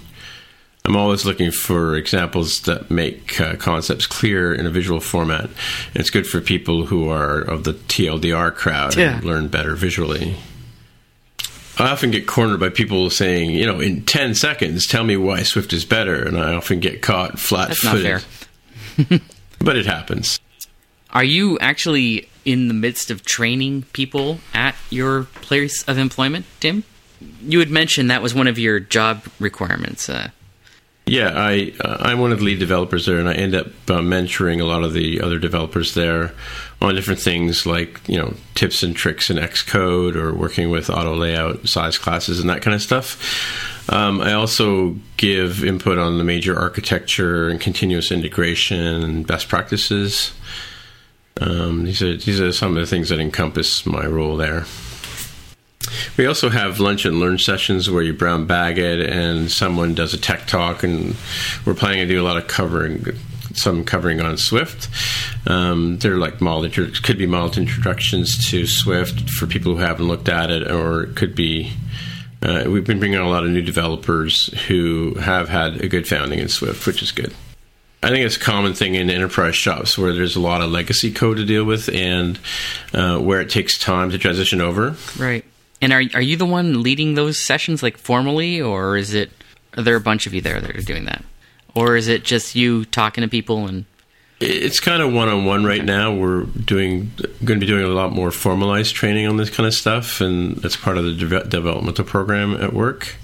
I'm always looking for examples that make uh, concepts clear in a visual format. And it's good for people who are of the TLDR crowd Yeah. and learn better visually. I often get cornered by people saying, you know, in 10 seconds, tell me why Swift is better. And I often get caught flat footed. [laughs] but it happens. Are you actually in the midst of training people at your place of employment, Tim? You had mentioned that was one of your job requirements. Uh, Yeah, I uh, I'm one of the lead developers there, and I end up uh, mentoring a lot of the other developers there on different things like you know tips and tricks in Xcode or working with auto layout, size classes, and that kind of stuff. Um, I also give input on the major architecture and continuous integration and best practices. Um, these are these are some of the things that encompass my role there. We also have lunch and learn sessions where you brown bag it and someone does a tech talk, and we're planning to do a lot of covering, some covering on Swift. Um, they're like mild, intro- could be mild introductions to Swift for people who haven't looked at it, or it could be. Uh, we've been bringing on a lot of new developers who have had a good founding in Swift, which is good. I think it's a common thing in enterprise shops where there's a lot of legacy code to deal with and uh, where it takes time to transition over. right. And are are you the one leading those sessions, like formally, or is it? Are there a bunch of you there that are doing that, or is it just you talking to people and? It's kind of one on one right now. We're doing going to be doing a lot more formalized training on this kind of stuff, and that's part of the de- developmental program at work.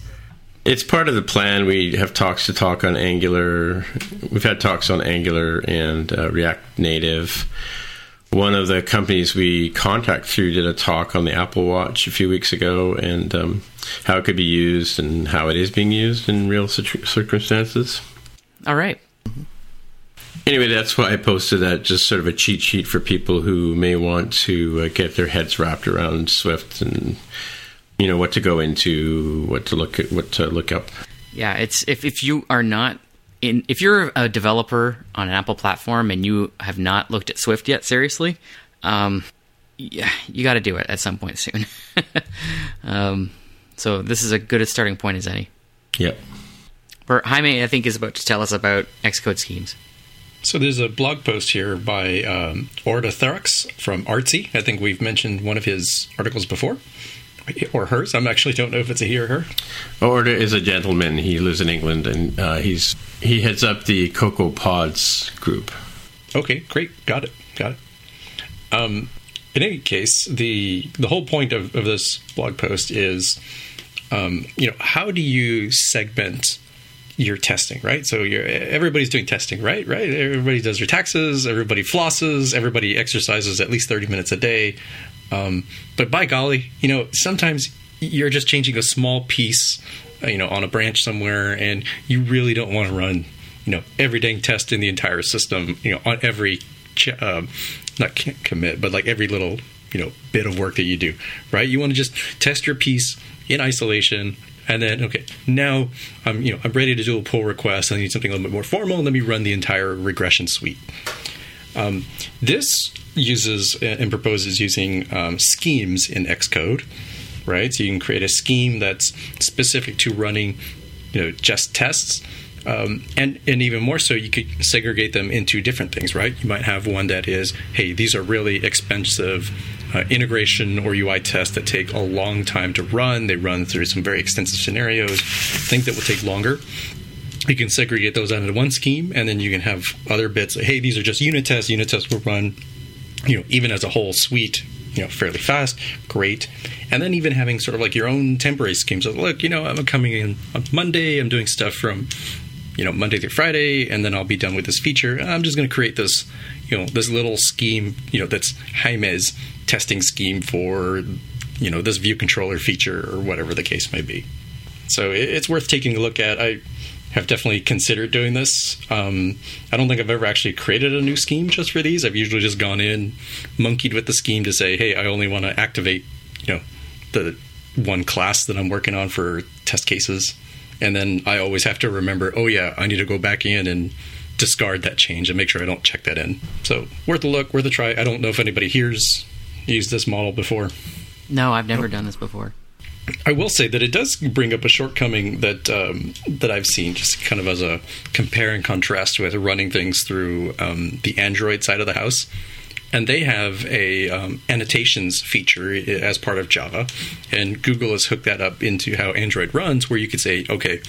It's part of the plan. We have talks to talk on Angular. We've had talks on Angular and uh, React Native. One of the companies we contact through did a talk on the Apple Watch a few weeks ago, and um, how it could be used and how it is being used in real cir- circumstances. All right. Anyway, that's why I posted that just sort of a cheat sheet for people who may want to uh, get their heads wrapped around Swift and you know what to go into, what to look at, what to look up. Yeah, it's if if you are not in, if you're a developer on an Apple platform and you have not looked at Swift yet, seriously, um, yeah, you got to do it at some point soon. [laughs] um, so this is a good a starting point as any. Yep. Where Jaime, I think, is about to tell us about Xcode schemes. So there's a blog post here by um, Orta Therox from Artsy. I think we've mentioned one of his articles before, or hers. I actually don't know if it's a he or her. Orta is a gentleman. He lives in England, and uh, he's he heads up the Cocoa Pods group. Okay, great, got it, got it. Um, in any case, the the whole point of, of this blog post is, um, you know, how do you segment your testing, right? So you're, everybody's doing testing, right? Right? Everybody does their taxes, everybody flosses, everybody exercises at least 30 minutes a day. Um, but by golly, you know, sometimes you're just changing a small piece, uh, you know, on a branch somewhere, and you really don't want to run, you know, every dang test in the entire system, you know, on every, ch- um, not commit, but like every little, you know, bit of work that you do, right? You want to just test your piece in isolation and then okay now i'm you know i'm ready to do a pull request i need something a little bit more formal let me run the entire regression suite um, this uses and proposes using um, schemes in xcode right so you can create a scheme that's specific to running you know just tests um, and and even more so, you could segregate them into different things, right? You might have one that is, hey, these are really expensive uh, integration or UI tests that take a long time to run. They run through some very extensive scenarios, things that will take longer. You can segregate those out into one scheme, and then you can have other bits. Hey, these are just unit tests. Unit tests will run, you know, even as a whole suite, you know, fairly fast. Great. And then even having sort of like your own temporary schemes. Of, look, you know, I'm coming in on Monday. I'm doing stuff from you know Monday through Friday, and then I'll be done with this feature. I'm just going to create this, you know, this little scheme, you know, that's Jaime's testing scheme for, you know, this view controller feature or whatever the case may be. So it's worth taking a look at. I have definitely considered doing this. Um, I don't think I've ever actually created a new scheme just for these. I've usually just gone in, monkeyed with the scheme to say, hey, I only want to activate, you know, the one class that I'm working on for test cases and then I always have to remember, oh yeah, I need to go back in and discard that change and make sure I don't check that in. So worth a look, worth a try. I don't know if anybody here's used this model before. No, I've never done this before. I will say that it does bring up a shortcoming that um, that I've seen, just kind of as a compare and contrast with running things through um, the Android side of the house and they have a um, annotations feature as part of Java, and Google has hooked that up into how Android runs, where you could say, okay,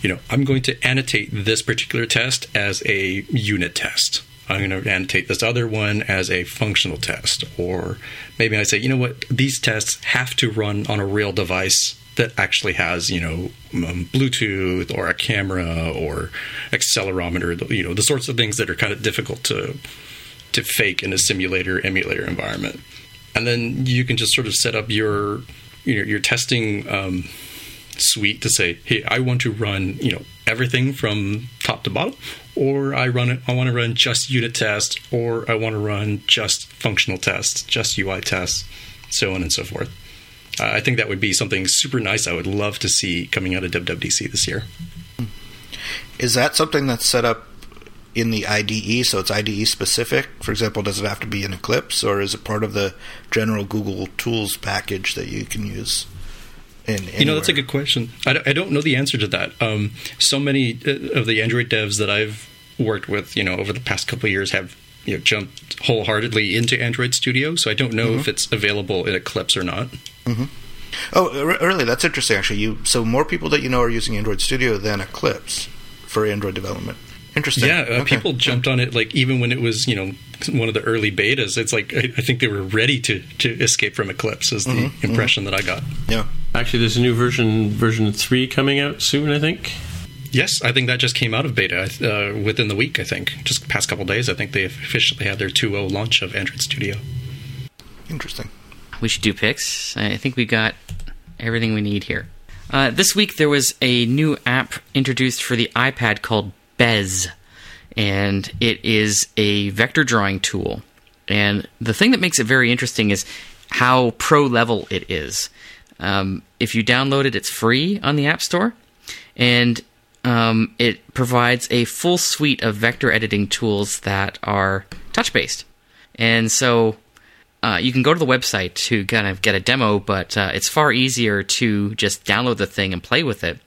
you know, I'm going to annotate this particular test as a unit test. I'm going to annotate this other one as a functional test, or maybe I say, you know what, these tests have to run on a real device that actually has, you know, um, Bluetooth or a camera or accelerometer, you know, the sorts of things that are kind of difficult to to fake in a simulator emulator environment. And then you can just sort of set up your you know, your testing um, suite to say, hey, I want to run you know everything from top to bottom, or I run it. I want to run just unit tests, or I want to run just functional tests, just UI tests, so on and so forth. Uh, I think that would be something super nice. I would love to see coming out of WWDC this year. Is that something that's set up in the IDE, so it's IDE specific? For example, does it have to be in Eclipse, or is it part of the general Google Tools package that you can use? You know, that's a good question. I, I don't know the answer to that. Um, so many uh, of the Android devs that I've worked with, you know, over the past couple of years have you know jumped wholeheartedly into Android Studio. So I don't know mm-hmm. if it's available in Eclipse or not. Mm-hmm. Oh, really? That's interesting. Actually, you so more people that you know are using Android Studio than Eclipse for Android development. Interesting. Yeah, uh, okay. people jumped on it like even when it was you know one of the early betas. It's like I, I think they were ready to to escape from Eclipse. Is the mm-hmm, impression mm-hmm. that I got. Yeah. Actually, there's a new version, version three, coming out soon. I think. Yes, I think that just came out of beta uh, within the week. I think just past couple days. I think they officially had their 2.0 launch of Android Studio. Interesting. We should do picks. I think we got everything we need here. Uh, this week there was a new app introduced for the iPad called Bezier, and it is a vector drawing tool. And the thing that makes it very interesting is how pro level it is. Um, if you download it, it's free on the App Store. And um, it provides a full suite of vector editing tools that are touch based. And so uh, you can go to the website to kind of get a demo, but uh, it's far easier to just download the thing and play with it.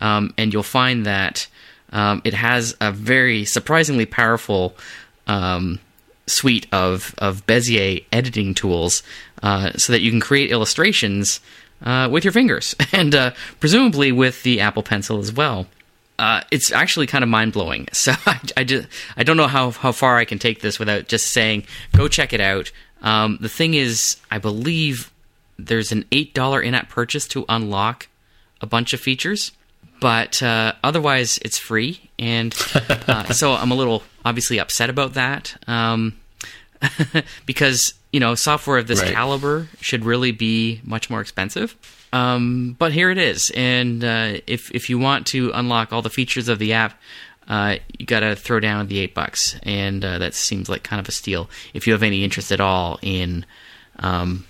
Um, and you'll find that um, it has a very surprisingly powerful um, suite of, of Bezier editing tools uh, so that you can create illustrations uh, with your fingers [laughs] and uh, presumably with the Apple Pencil as well. Uh, it's actually kind of mind blowing. [laughs] So I, I, just I don't know how how far I can take this without just saying go check it out. Um, the thing is, I believe there's an eight dollar in app purchase to unlock a bunch of features, but uh, otherwise it's free, and [laughs] uh, so I'm a little obviously upset about that um, because you know software of this Right. caliber should really be much more expensive. Um, but here it is, and uh, if if you want to unlock all the features of the app, uh, you got to throw down the eight bucks, and uh, that seems like kind of a steal if you have any interest at all in um,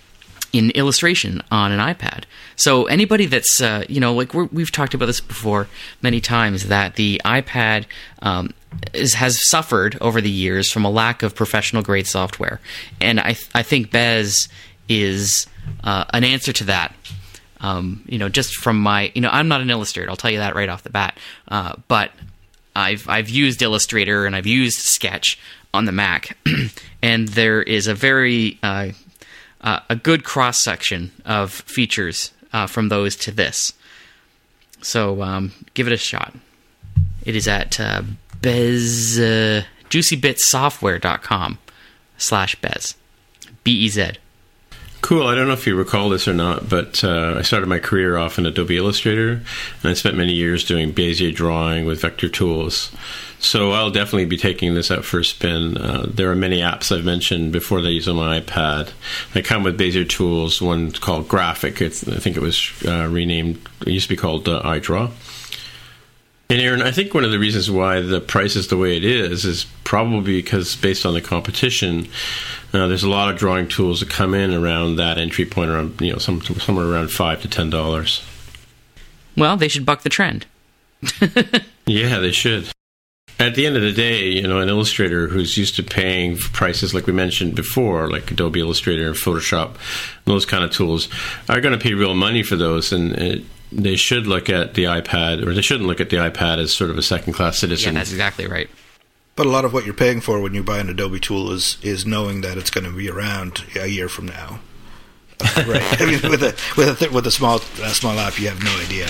in illustration on an iPad. So anybody that's uh, you know like we're, we've talked about this before many times that the iPad um, is, has suffered over the years from a lack of professional grade software, and I th- I think Bez is uh, an answer to that. Um, you know, just from my, you know, I'm not an illustrator. I'll tell you that right off the bat. Uh, but I've I've used Illustrator and I've used Sketch on the Mac, [clears throat] and there is a very uh, uh, a good cross section of features uh, from those to this. So um, give it a shot. It is at uh, Bez uh, JuicyBitsSoftware.com slash Bez B E Z. Cool. I don't know if you recall this or not, but uh, I started my career off in Adobe Illustrator, and I spent many years doing Bezier drawing with vector tools. So I'll definitely be taking this out for a spin. Uh, there are many apps I've mentioned before that I use on my iPad. They come with Bezier tools. One called Graphic. It's, I think it was uh, renamed. It used to be called uh, iDraw. And Aaron, I think one of the reasons why the price is the way it is is probably because based on the competition, uh, there's a lot of drawing tools that come in around that entry point, around you know some, somewhere around five to ten dollars. Well, they should buck the trend. [laughs] Yeah, they should. At the end of the day, you know, an illustrator who's used to paying prices like we mentioned before, like Adobe Illustrator and Photoshop, those kind of tools, are going to pay real money for those, and it, they should look at the iPad, or they shouldn't look at the iPad as sort of a second-class citizen. Yeah, citizen. that's exactly right. But a lot of what you're paying for when you buy an Adobe tool is is knowing that it's going to be around a year from now. Uh, [laughs] right. I mean, with a with a th- with a small a small app, you have no idea.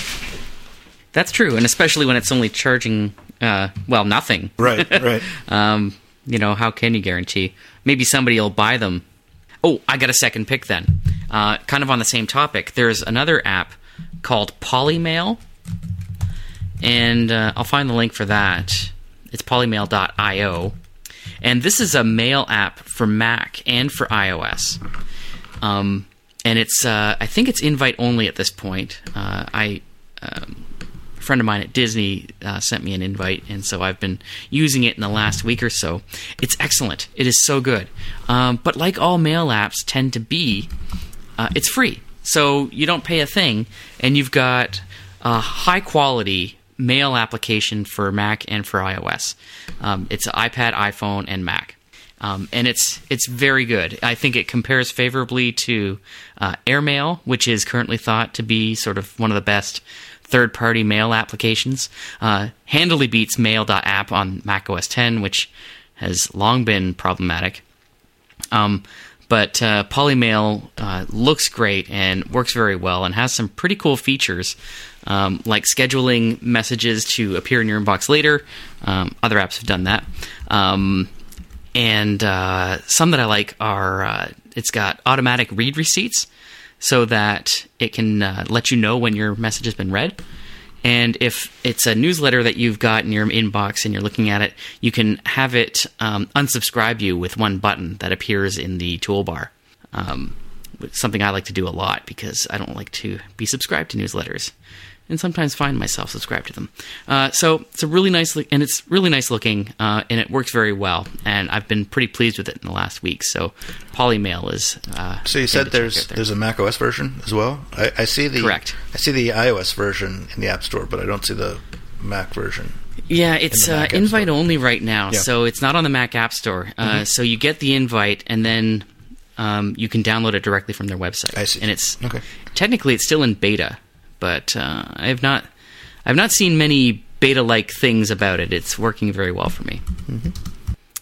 That's true, and especially when it's only charging, uh, well, nothing. Right. [laughs] Right. Um, you know, how can you guarantee? Maybe somebody will buy them. Oh, I got a second pick then. Uh, kind of on the same topic. There's another app called Polymail, and uh, I'll find the link for that. It's polymail.io. And this is a mail app for Mac and for iOS. Um, and it's, uh, I think it's invite only at this point. Uh, I, um, a friend of mine at Disney uh, sent me an invite, and so I've been using it in the last week or so. It's excellent. It is so good. Um, but like all mail apps tend to be, uh, it's free. So you don't pay a thing, and you've got a high quality mail application for Mac and for iOS. Um, it's iPad, iPhone, and Mac. Um, and it's it's very good. I think it compares favorably to uh, AirMail, which is currently thought to be sort of one of the best third-party mail applications. Uh, handily beats Mail.app on Mac OS 10, which has long been problematic. Um, but uh, Polymail uh, looks great and works very well and has some pretty cool features, um, like scheduling messages to appear in your inbox later. Um, other apps have done that. Um, and uh, some that I like are uh, it's got automatic read receipts so that it can uh, let you know when your message has been read. And if it's a newsletter that you've got in your inbox and you're looking at it, you can have it um, unsubscribe you with one button that appears in the toolbar. Um, something I like to do a lot because I don't like to be subscribed to newsletters, and sometimes find myself subscribed to them. Uh, so it's a really nice, look, and it's really nice looking, uh, and it works very well. And I've been pretty pleased with it in the last week. So Polymail is. Uh, So you said there's there. there's a Mac OS version as well. I, I see the Correct. I see the iOS version in the App Store, but I don't see the Mac version. Yeah, it's In uh, invite only right now, Yeah. so it's not on the Mac App Store. Uh, Mhm. So you get the invite, and then um, you can download it directly from their website. I see. And it's Okay. technically it's still in beta, but uh, I have not I've not seen many beta-like things about it. It's working very well for me. Mm-hmm.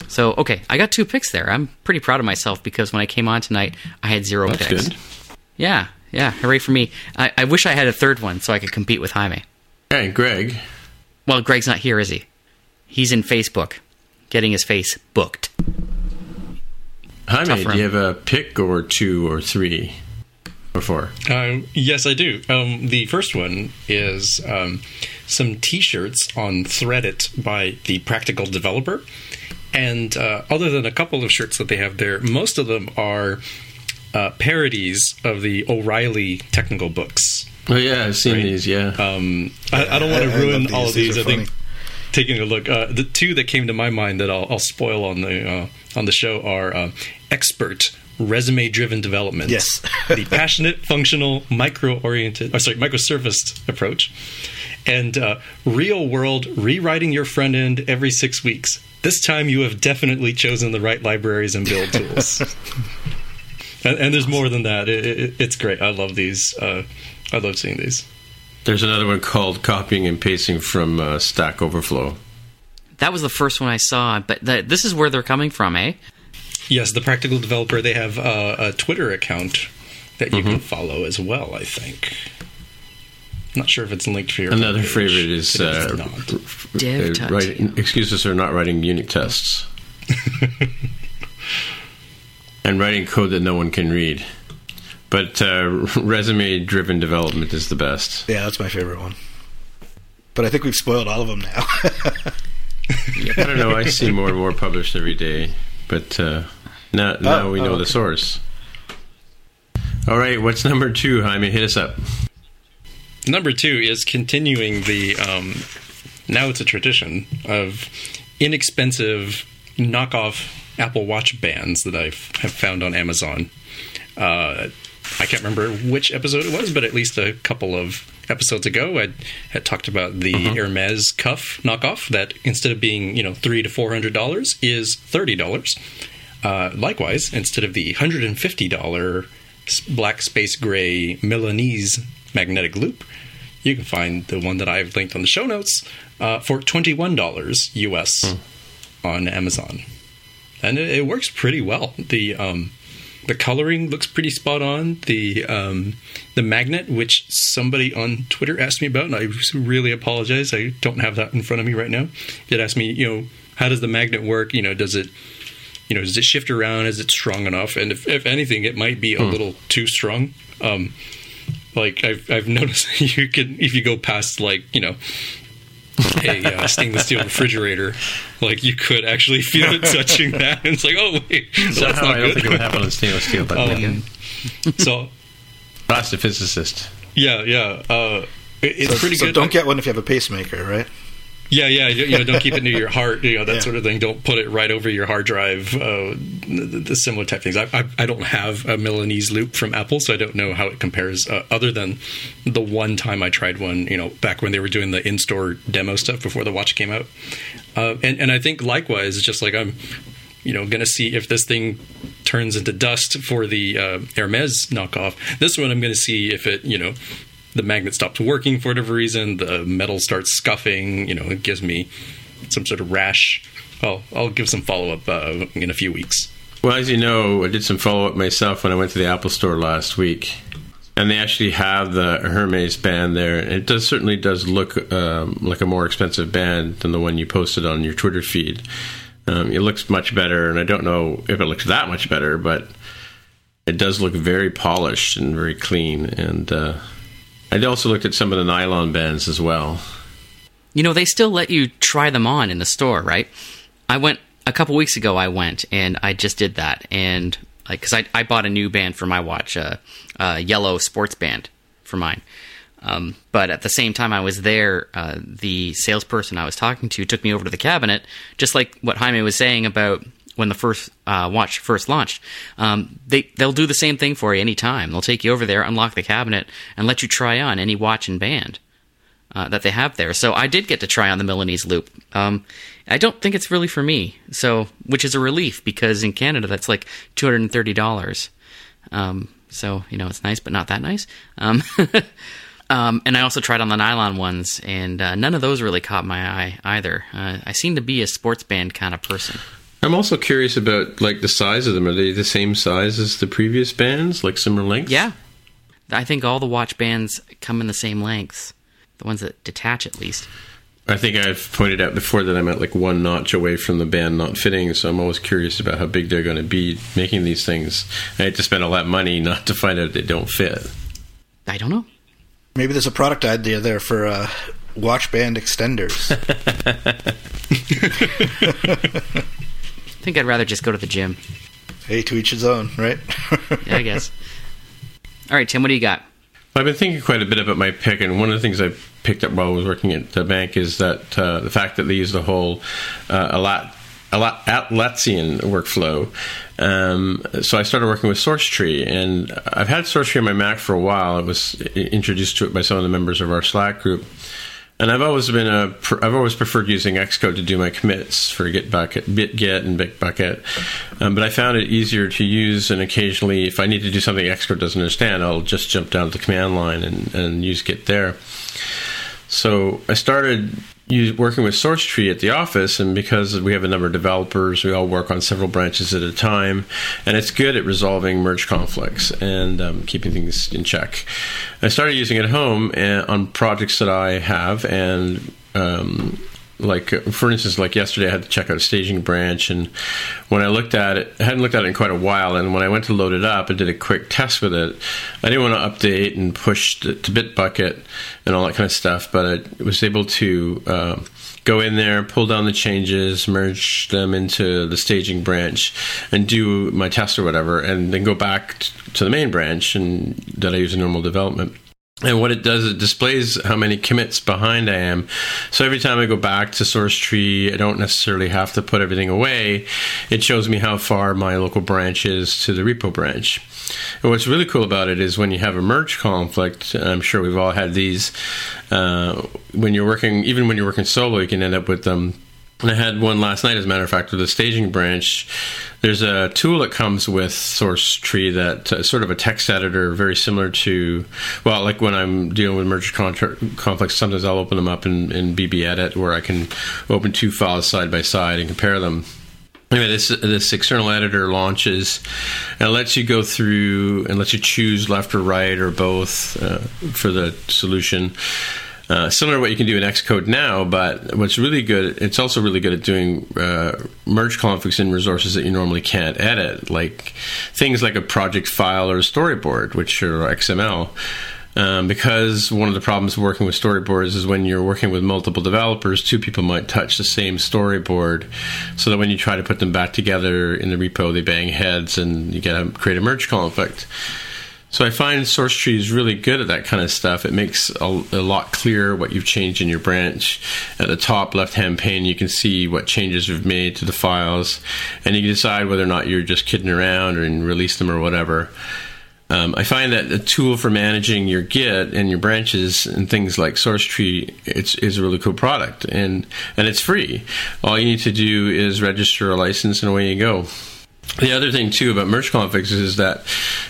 So okay, I got two picks there. I'm pretty proud of myself because when I came on tonight, I had zero That's picks. good. Yeah, yeah, hooray for me! I, I wish I had a third one so I could compete with Jaime. Hey, Greg. Well, Greg's not here, is he? He's in Facebook, getting his face booked. Jaime, Tough do you have a pick or two or three or four? Um, yes, I do. Um, the first one is um, some T-shirts on Threadit by the Practical Developer, and uh, other than a couple of shirts that they have there, most of them are uh, parodies of the O'Reilly technical books. Oh yeah, I've seen Right. these. Yeah. Um, I, I don't want to ruin love all these. of These these. are I think taking a look, uh, the two that came to my mind that I'll, I'll spoil on the uh, on the show are uh, expert resume driven development. Yes. the [laughs] passionate, functional, micro oriented, or sorry, microserviced approach, and uh, real world rewriting your front end every six weeks. This time you have definitely chosen the right libraries and build [laughs] tools. and, and there's more than that. It, it, it's great. I love these. Uh, I love seeing these. There's another one called copying and pasting from uh, Stack Overflow. That was the first one I saw, but th- this is where they're coming from, eh? Yes, the practical developer. They have uh, a Twitter account that you can follow as well. I think. Not sure if it's linked for your Another page, favorite is but it uh, not. Dev uh, Tut. writing, excuses for not writing unit tests [laughs] and writing code that no one can read. But uh, [laughs] resume-driven development is the best. Yeah, that's my favorite one. But I think we've spoiled all of them now. [laughs] I don't know. I see more and more published every day, but uh, now now Oh, we know oh, the source. All right, what's number two, Jaime? Hit us up. Number two is continuing the. Um, now it's a tradition of inexpensive knockoff Apple Watch bands that I have found on Amazon. Uh, I can't remember which episode it was, but at least a couple of episodes ago, I had talked about the Hermes cuff knockoff that instead of being you know three to four hundred dollars is thirty dollars. Uh, likewise, instead of the hundred and fifty dollar black space gray Milanese magnetic loop, you can find the one that I've linked on the show notes uh, for twenty one dollars US on Amazon, and it, it works pretty well. The um, the coloring looks pretty spot on. The um, the magnet, which somebody on Twitter asked me about, and I really apologize. I don't have that in front of me right now. It asked me, you know, how does the magnet work? You know, does it you know, does it shift around? Is it strong enough? And if, if anything, it might be a little too strong. Um, like I've I've [laughs] noticed you can if you go past like you know a uh, stainless steel refrigerator, like you could actually feel it touching [laughs] that. And it's like, oh wait, so that's Somehow not I don't think it would happen on stainless steel, but Um, so that's a physicist. yeah, yeah, uh, it, it's so, pretty so good. don't get one if you have a pacemaker, right? Yeah, yeah, you you know, don't keep it near your heart, you know, that Yeah. sort of thing. Don't put it right over your hard drive. Uh, the, the similar type things. I, I, I don't have a Milanese loop from Apple, so I don't know how it compares. Uh, other than the one time I tried one, you know, back when they were doing the in-store demo stuff before the watch came out. Uh, and and I think likewise, it's just like I'm, you know, going to see if this thing turns into dust for the uh, Hermes knockoff. This one, I'm going to see if it, you know, the magnet stops working for whatever reason, the metal starts scuffing, you know, it gives me some sort of rash. Well, I'll give some follow up uh, in a few weeks. Well, as you know, I did some follow up myself when I went to the Apple Store last week, and they actually have the Hermes band there. It does certainly does look um, like a more expensive band than the one you posted on your Twitter feed. Um, it looks much better, and I don't know if it looks that much better, but it does look very polished and very clean. And uh, I also looked at some of the nylon bands as well. You know, they still let you try them on in the store, right? I went a couple weeks ago. I went and I just did that, and like because I I bought a new band for my watch, a uh, uh, yellow sports band for mine. Um, but at the same time, I was there. Uh, the salesperson I was talking to took me over to the cabinet, just like what Jaime was saying about when the first uh, watch first launched. Um, they they'll do the same thing for you anytime. They'll take you over there, unlock the cabinet, and let you try on any watch and band. uh, that they have there. So I did get to try on the Milanese loop. Um, I don't think it's really for me, so which is a relief because in Canada that's like two hundred and thirty dollars. Um, so you know it's nice, but not that nice. Um, [laughs] um, and I also tried on the nylon ones, and uh, none of those really caught my eye either. Uh, I seem to be a sports band kind of person. I'm also curious about like the size of them. Are they the same size as the previous bands, like similar length? Yeah, I think all the watch bands come in the same lengths. The ones that detach, at least. I think I've pointed out before that I'm at like one notch away from the band not fitting, so I'm always curious about how big they're going to be making these things. I had to spend all that money not to find out they don't fit. I don't know. Maybe there's a product idea there for uh, watch band extenders. [laughs] [laughs] [laughs] I think I'd rather just go to the gym. hey, to each his own, right? [laughs] Yeah, I guess. All right, Tim, what do you got? I've been thinking quite a bit about my pick, and one of the things I picked up while I was working at the bank is that uh, the fact that they use the whole uh, a lot. A lot Atlassian workflow. Um, so I started working with SourceTree, and I've had SourceTree on my Mac for a while. I was introduced to it by some of the members of our Slack group. And I've always been a, I've always preferred using Xcode to do my commits for Gitbucket, BitGet, and Bitbucket. Um, but I found it easier to use, and occasionally, if I need to do something Xcode doesn't understand, I'll just jump down to the command line and, and use Git there. So I started use, working with SourceTree at the office, and because we have a number of developers, we all work on several branches at a time, and it's good at resolving merge conflicts and um, keeping things in check. I started using it at home and, on projects that I have, and um, like for instance like yesterday i had to check out a staging branch and when i looked at it i hadn't looked at it in quite a while and when i went to load it up and did a quick test with it i didn't want to update and push to, bitbucket and all that kind of stuff but i was able to uh, go in there pull down the changes merge them into the staging branch and do my test or whatever and then go back to the main branch and that i use in normal development and what it does, it displays how many commits behind I am. So every time I go back to SourceTree, I don't necessarily have to put everything away. It shows me how far my local branch is to the repo branch. And what's really cool about it is when you have a merge conflict, I'm sure we've all had these, uh, when you're working, even when you're working solo, you can end up with them. Um, and I had one last night, as a matter of fact, with the staging branch. There's a tool that comes with SourceTree that uh, sort of a text editor, very similar to, well, like when I'm dealing with merge conflicts, sometimes I'll open them up in, in BBEdit where I can open two files side by side and compare them. Anyway, this this external editor launches and lets you go through and lets you choose left or right or both uh, for the solution. Uh, similar to what you can do in Xcode now, but what's really good, it's also really good at doing uh, merge conflicts in resources that you normally can't edit, like things like a project file or a storyboard, which are XML. Um, because one of the problems working with storyboards is when you're working with multiple developers, two people might touch the same storyboard, so that when you try to put them back together in the repo, they bang heads and you get a create a merge conflict. So I find SourceTree is really good at that kind of stuff. It makes a, a, lot clearer what you've changed in your branch. At the top left-hand pane, you can see what changes you've made to the files, and you can decide whether or not you're just kidding around and release them or whatever. Um, I find that the tool for managing your Git and your branches and things like SourceTree it's is a really cool product, and and it's free. All you need to do is register a license, and away you go. The other thing too about merge conflicts is that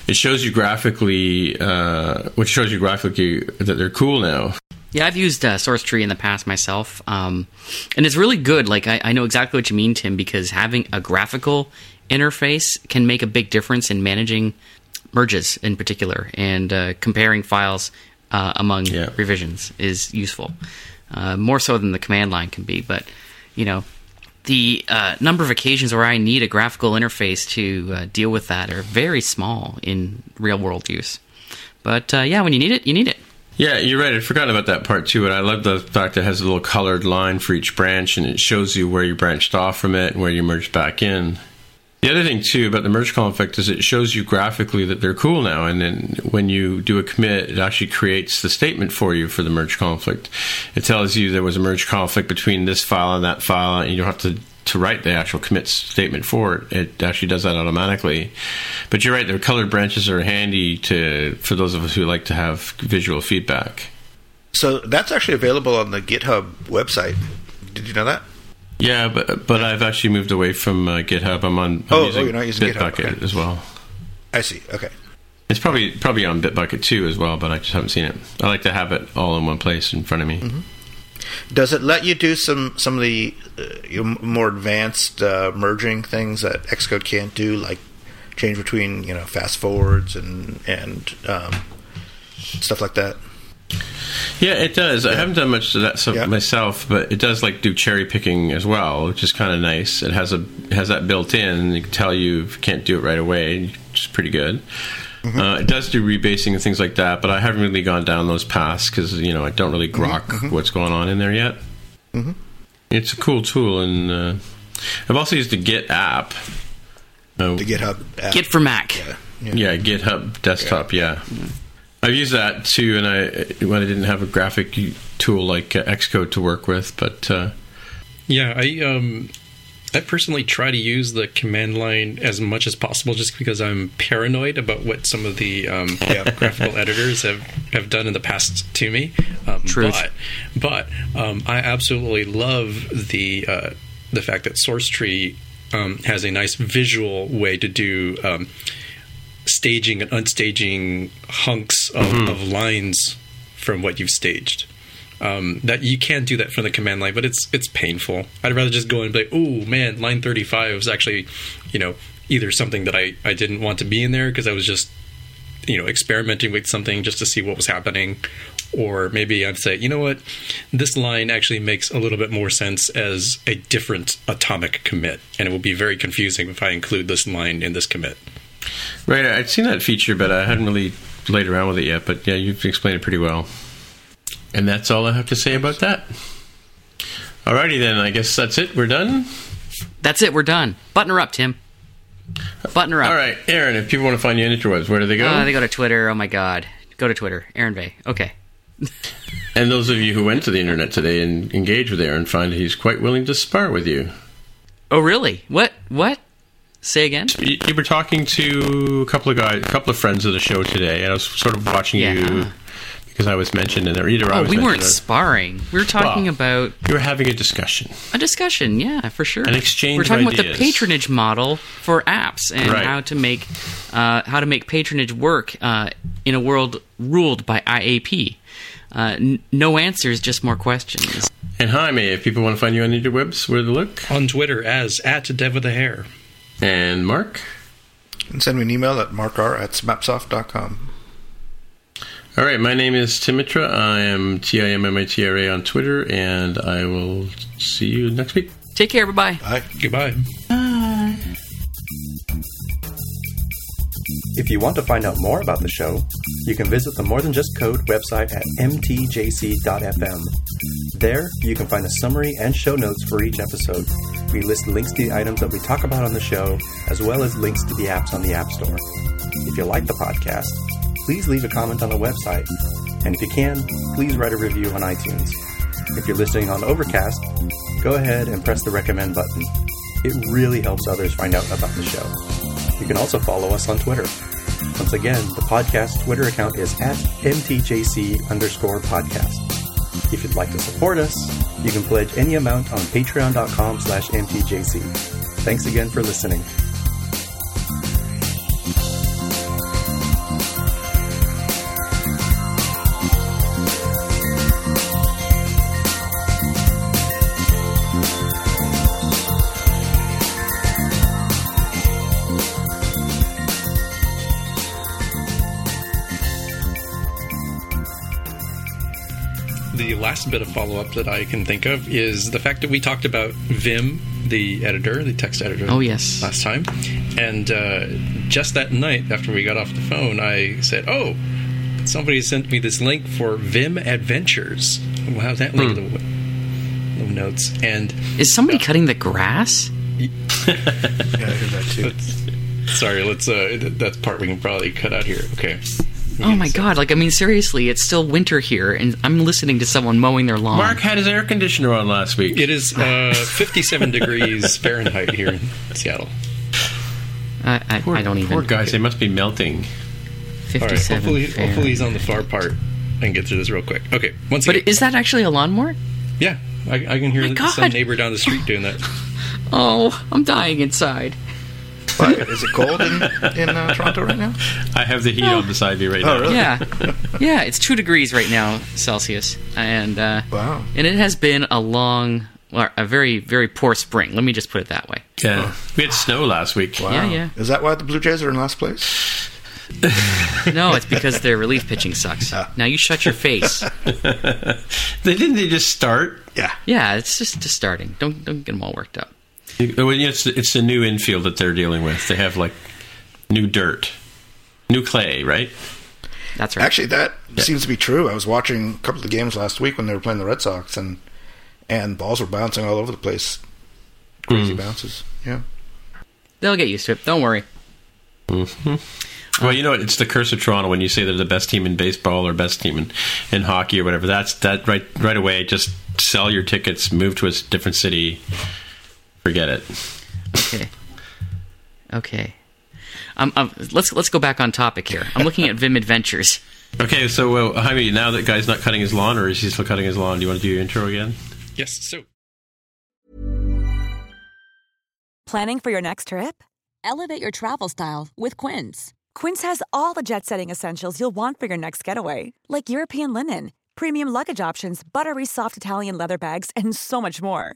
it shows you graphically, uh, which shows you graphically that they're cool now. Yeah, I've used uh, SourceTree in the past myself, um, and it's really good. Like I, I, know exactly what you mean, Tim, because having a graphical interface can make a big difference in managing merges in particular, and uh, comparing files uh, among yeah. revisions is useful. Uh, more so than the command line can be, but you know, the uh, number of occasions where I need a graphical interface to uh, deal with that are very small in real world use. But uh, yeah, when you need it, you need it. Yeah, you're right. I forgot about that part too. And I love the fact that it has a little colored line for each branch and it shows you where you branched off from it and where you merged back in. The other thing too about the merge conflict is it shows you graphically that they're cool now, and then when you do a commit, it actually creates the statement for you for the merge conflict. It tells you there was a merge conflict between this file and that file, and you don't have to to write the actual commit statement for it. It actually does that automatically. But you're right; the colored branches are handy to for those of us who like to have visual feedback. So that's actually available on the GitHub website. Did you know that? Yeah, but but I've actually moved away from uh, GitHub. I'm on. I'm Oh, oh, you're not using GitHub, okay. as well. I see. Okay. It's probably probably on Bitbucket too as well, but I just haven't seen it. I like to have it all in one place in front of me. Mm-hmm. Does it let you do some some of the uh, more advanced uh, merging things that Xcode can't do, like change between you know fast forwards and and um, stuff like that? Yeah, it does. I haven't done much of that stuff Yeah. myself, but it does like do cherry picking as well, which is kind of nice. It has a it has that built in. You can tell you if you can't do it right away, which is pretty good. Mm-hmm. Uh, it does do rebasing and things like that, but I haven't really gone down those paths because you know I don't really Mm-hmm. grok what's going on in there yet. It's a cool tool, and uh, I've also used the Git app. Uh, The GitHub app. Git for Mac. Yeah. yeah, GitHub desktop. Yeah, I've used that too, and I when I didn't have a graphic tool like uh, Xcode to work with, but uh, Yeah, I um, I personally try to use the command line as much as possible, just because I'm paranoid about what some of the um, [laughs] Yeah. graphical editors have, have done in the past to me. Um, Truth. But but um, I absolutely love the uh, the fact that SourceTree um, has a nice visual way to do. Staging and unstaging hunks of, of lines from what you've staged. Um, that you can't do that from the command line, but it's it's painful. I'd rather just go and be like, "Oh man, line thirty five was actually, you know, either something that I I didn't want to be in there because I was just, you know, experimenting with something just to see what was happening." Or maybe I'd say, you know what, this line actually makes a little bit more sense as a different atomic commit, and it will be very confusing if I include this line in this commit. Right, I'd seen that feature, but I hadn't really played around with it yet. But yeah, you've explained it pretty well, and that's all I have to say about that. Alrighty then, I guess that's it. We're done. That's it. We're done. Button her up, Tim. Button her up. All right, Aaron. If people want to find you on interwebs, where do they go? Uh, they go to Twitter. Oh my God. Go to Twitter. Aaron Vegh. Okay. [laughs] and those of you who went to the internet today and engaged with Aaron find he's quite willing to spar with you. Oh really? What? What? Say again. You, you were talking to a couple of guys, a couple of friends of the show today, and I was sort of watching you because I was mentioned in there. Either I Oh, was we weren't sparring. We were talking Well, about You were having a discussion. a discussion. Yeah, for sure. An exchange We're talking of about the patronage model for apps and Right. how to make uh, how to make patronage work uh, in a world ruled by IAP. Uh, n- no answers, just more questions. And hi, Jaime, if people want to find you on the interwebs, where to look? On Twitter as at Dev with a hair. And Mark? And send me an email at markr at smapsoft.com. All right, my name is Tim Mitra. I am T I M M I T R A on Twitter, and I will see you next week. Take care. Bye bye. Bye. Goodbye. If you want to find out more about the show, you can visit the More Than Just Code website at mtjc.fm. There, you can find a summary and show notes for each episode. We list links to the items that we talk about on the show, as well as links to the apps on the App Store. If you like the podcast, please leave a comment on the website. And if you can, please write a review on iTunes. If you're listening on Overcast, go ahead and press the recommend button. It really helps others find out about the show. You can also follow us on Twitter. Once again, the podcast Twitter account is at mtjc underscore podcast. If you'd like to support us, you can pledge any amount on patreon.com slash mtjc. Thanks again for listening. Last bit of follow up that I can think of is the fact that we talked about Vim, the editor, the text editor. Oh, yes. Last time. And uh, just that night after we got off the phone, I said, Oh, somebody sent me this link for Vim Adventures. We'll that link in the, the notes. And Is somebody cutting the grass? [laughs] Yeah, I heard that too. let's, [laughs] sorry, let's. Uh, th- that part we can probably cut out here. Okay. Oh my god! Like I mean, seriously, it's still winter here, and I'm listening to someone mowing their lawn. Mark had his air conditioner on last week. It is uh, 57 degrees Fahrenheit here in Seattle. I, I, Poor, I don't even. Poor guys, they must be melting. All right. Fifty-seven. Hopefully, Fahrenheit. hopefully he's on the far part. and can get through this real quick. Okay, once But again, is that actually a lawnmower? yeah, I, I can hear My some neighbor down the street doing that. [laughs] Oh, I'm dying inside. What, is it cold in, in uh, Toronto right now? I have the heat on beside me right now. Oh, really? Yeah, [laughs] yeah. It's two degrees right now Celsius, and uh, Wow. and it has been a long, or a very very poor spring. Let me just put it that way. Yeah, we had snow last week. Wow. Yeah, yeah. Is that why the Blue Jays are in last place? [laughs] No, it's because their relief pitching sucks. Now you shut your face. [laughs] They didn't they just start? Yeah. Yeah, it's just, just starting. Don't don't get them all worked up. Well, yeah, It's it's the new infield that they're dealing with. They have like new dirt, new clay, right? That's right. Actually, that seems to be true. I was watching a couple of the games last week when they were playing the Red Sox, and and balls were bouncing all over the place. Crazy hmm. bounces. Yeah. They'll get used to it. Don't worry. Mm-hmm. Well, you know what? It's the curse of Toronto when you say they're the best team in baseball or best team in, in hockey or whatever. That's that right right away. Just sell your tickets, move to a different city, forget it. Okay. Okay. Um, um, let's let's go back on topic here. I'm looking at Vim Adventures. Okay, so uh, Jaime, now that guy's not cutting his lawn, or is he still cutting his lawn? Do you want to do your intro again? Yes, so Planning for your next trip? Elevate your travel style with Quince. Quince has all the jet setting essentials you'll want for your next getaway, like European linen, premium luggage options, buttery soft Italian leather bags, and so much more.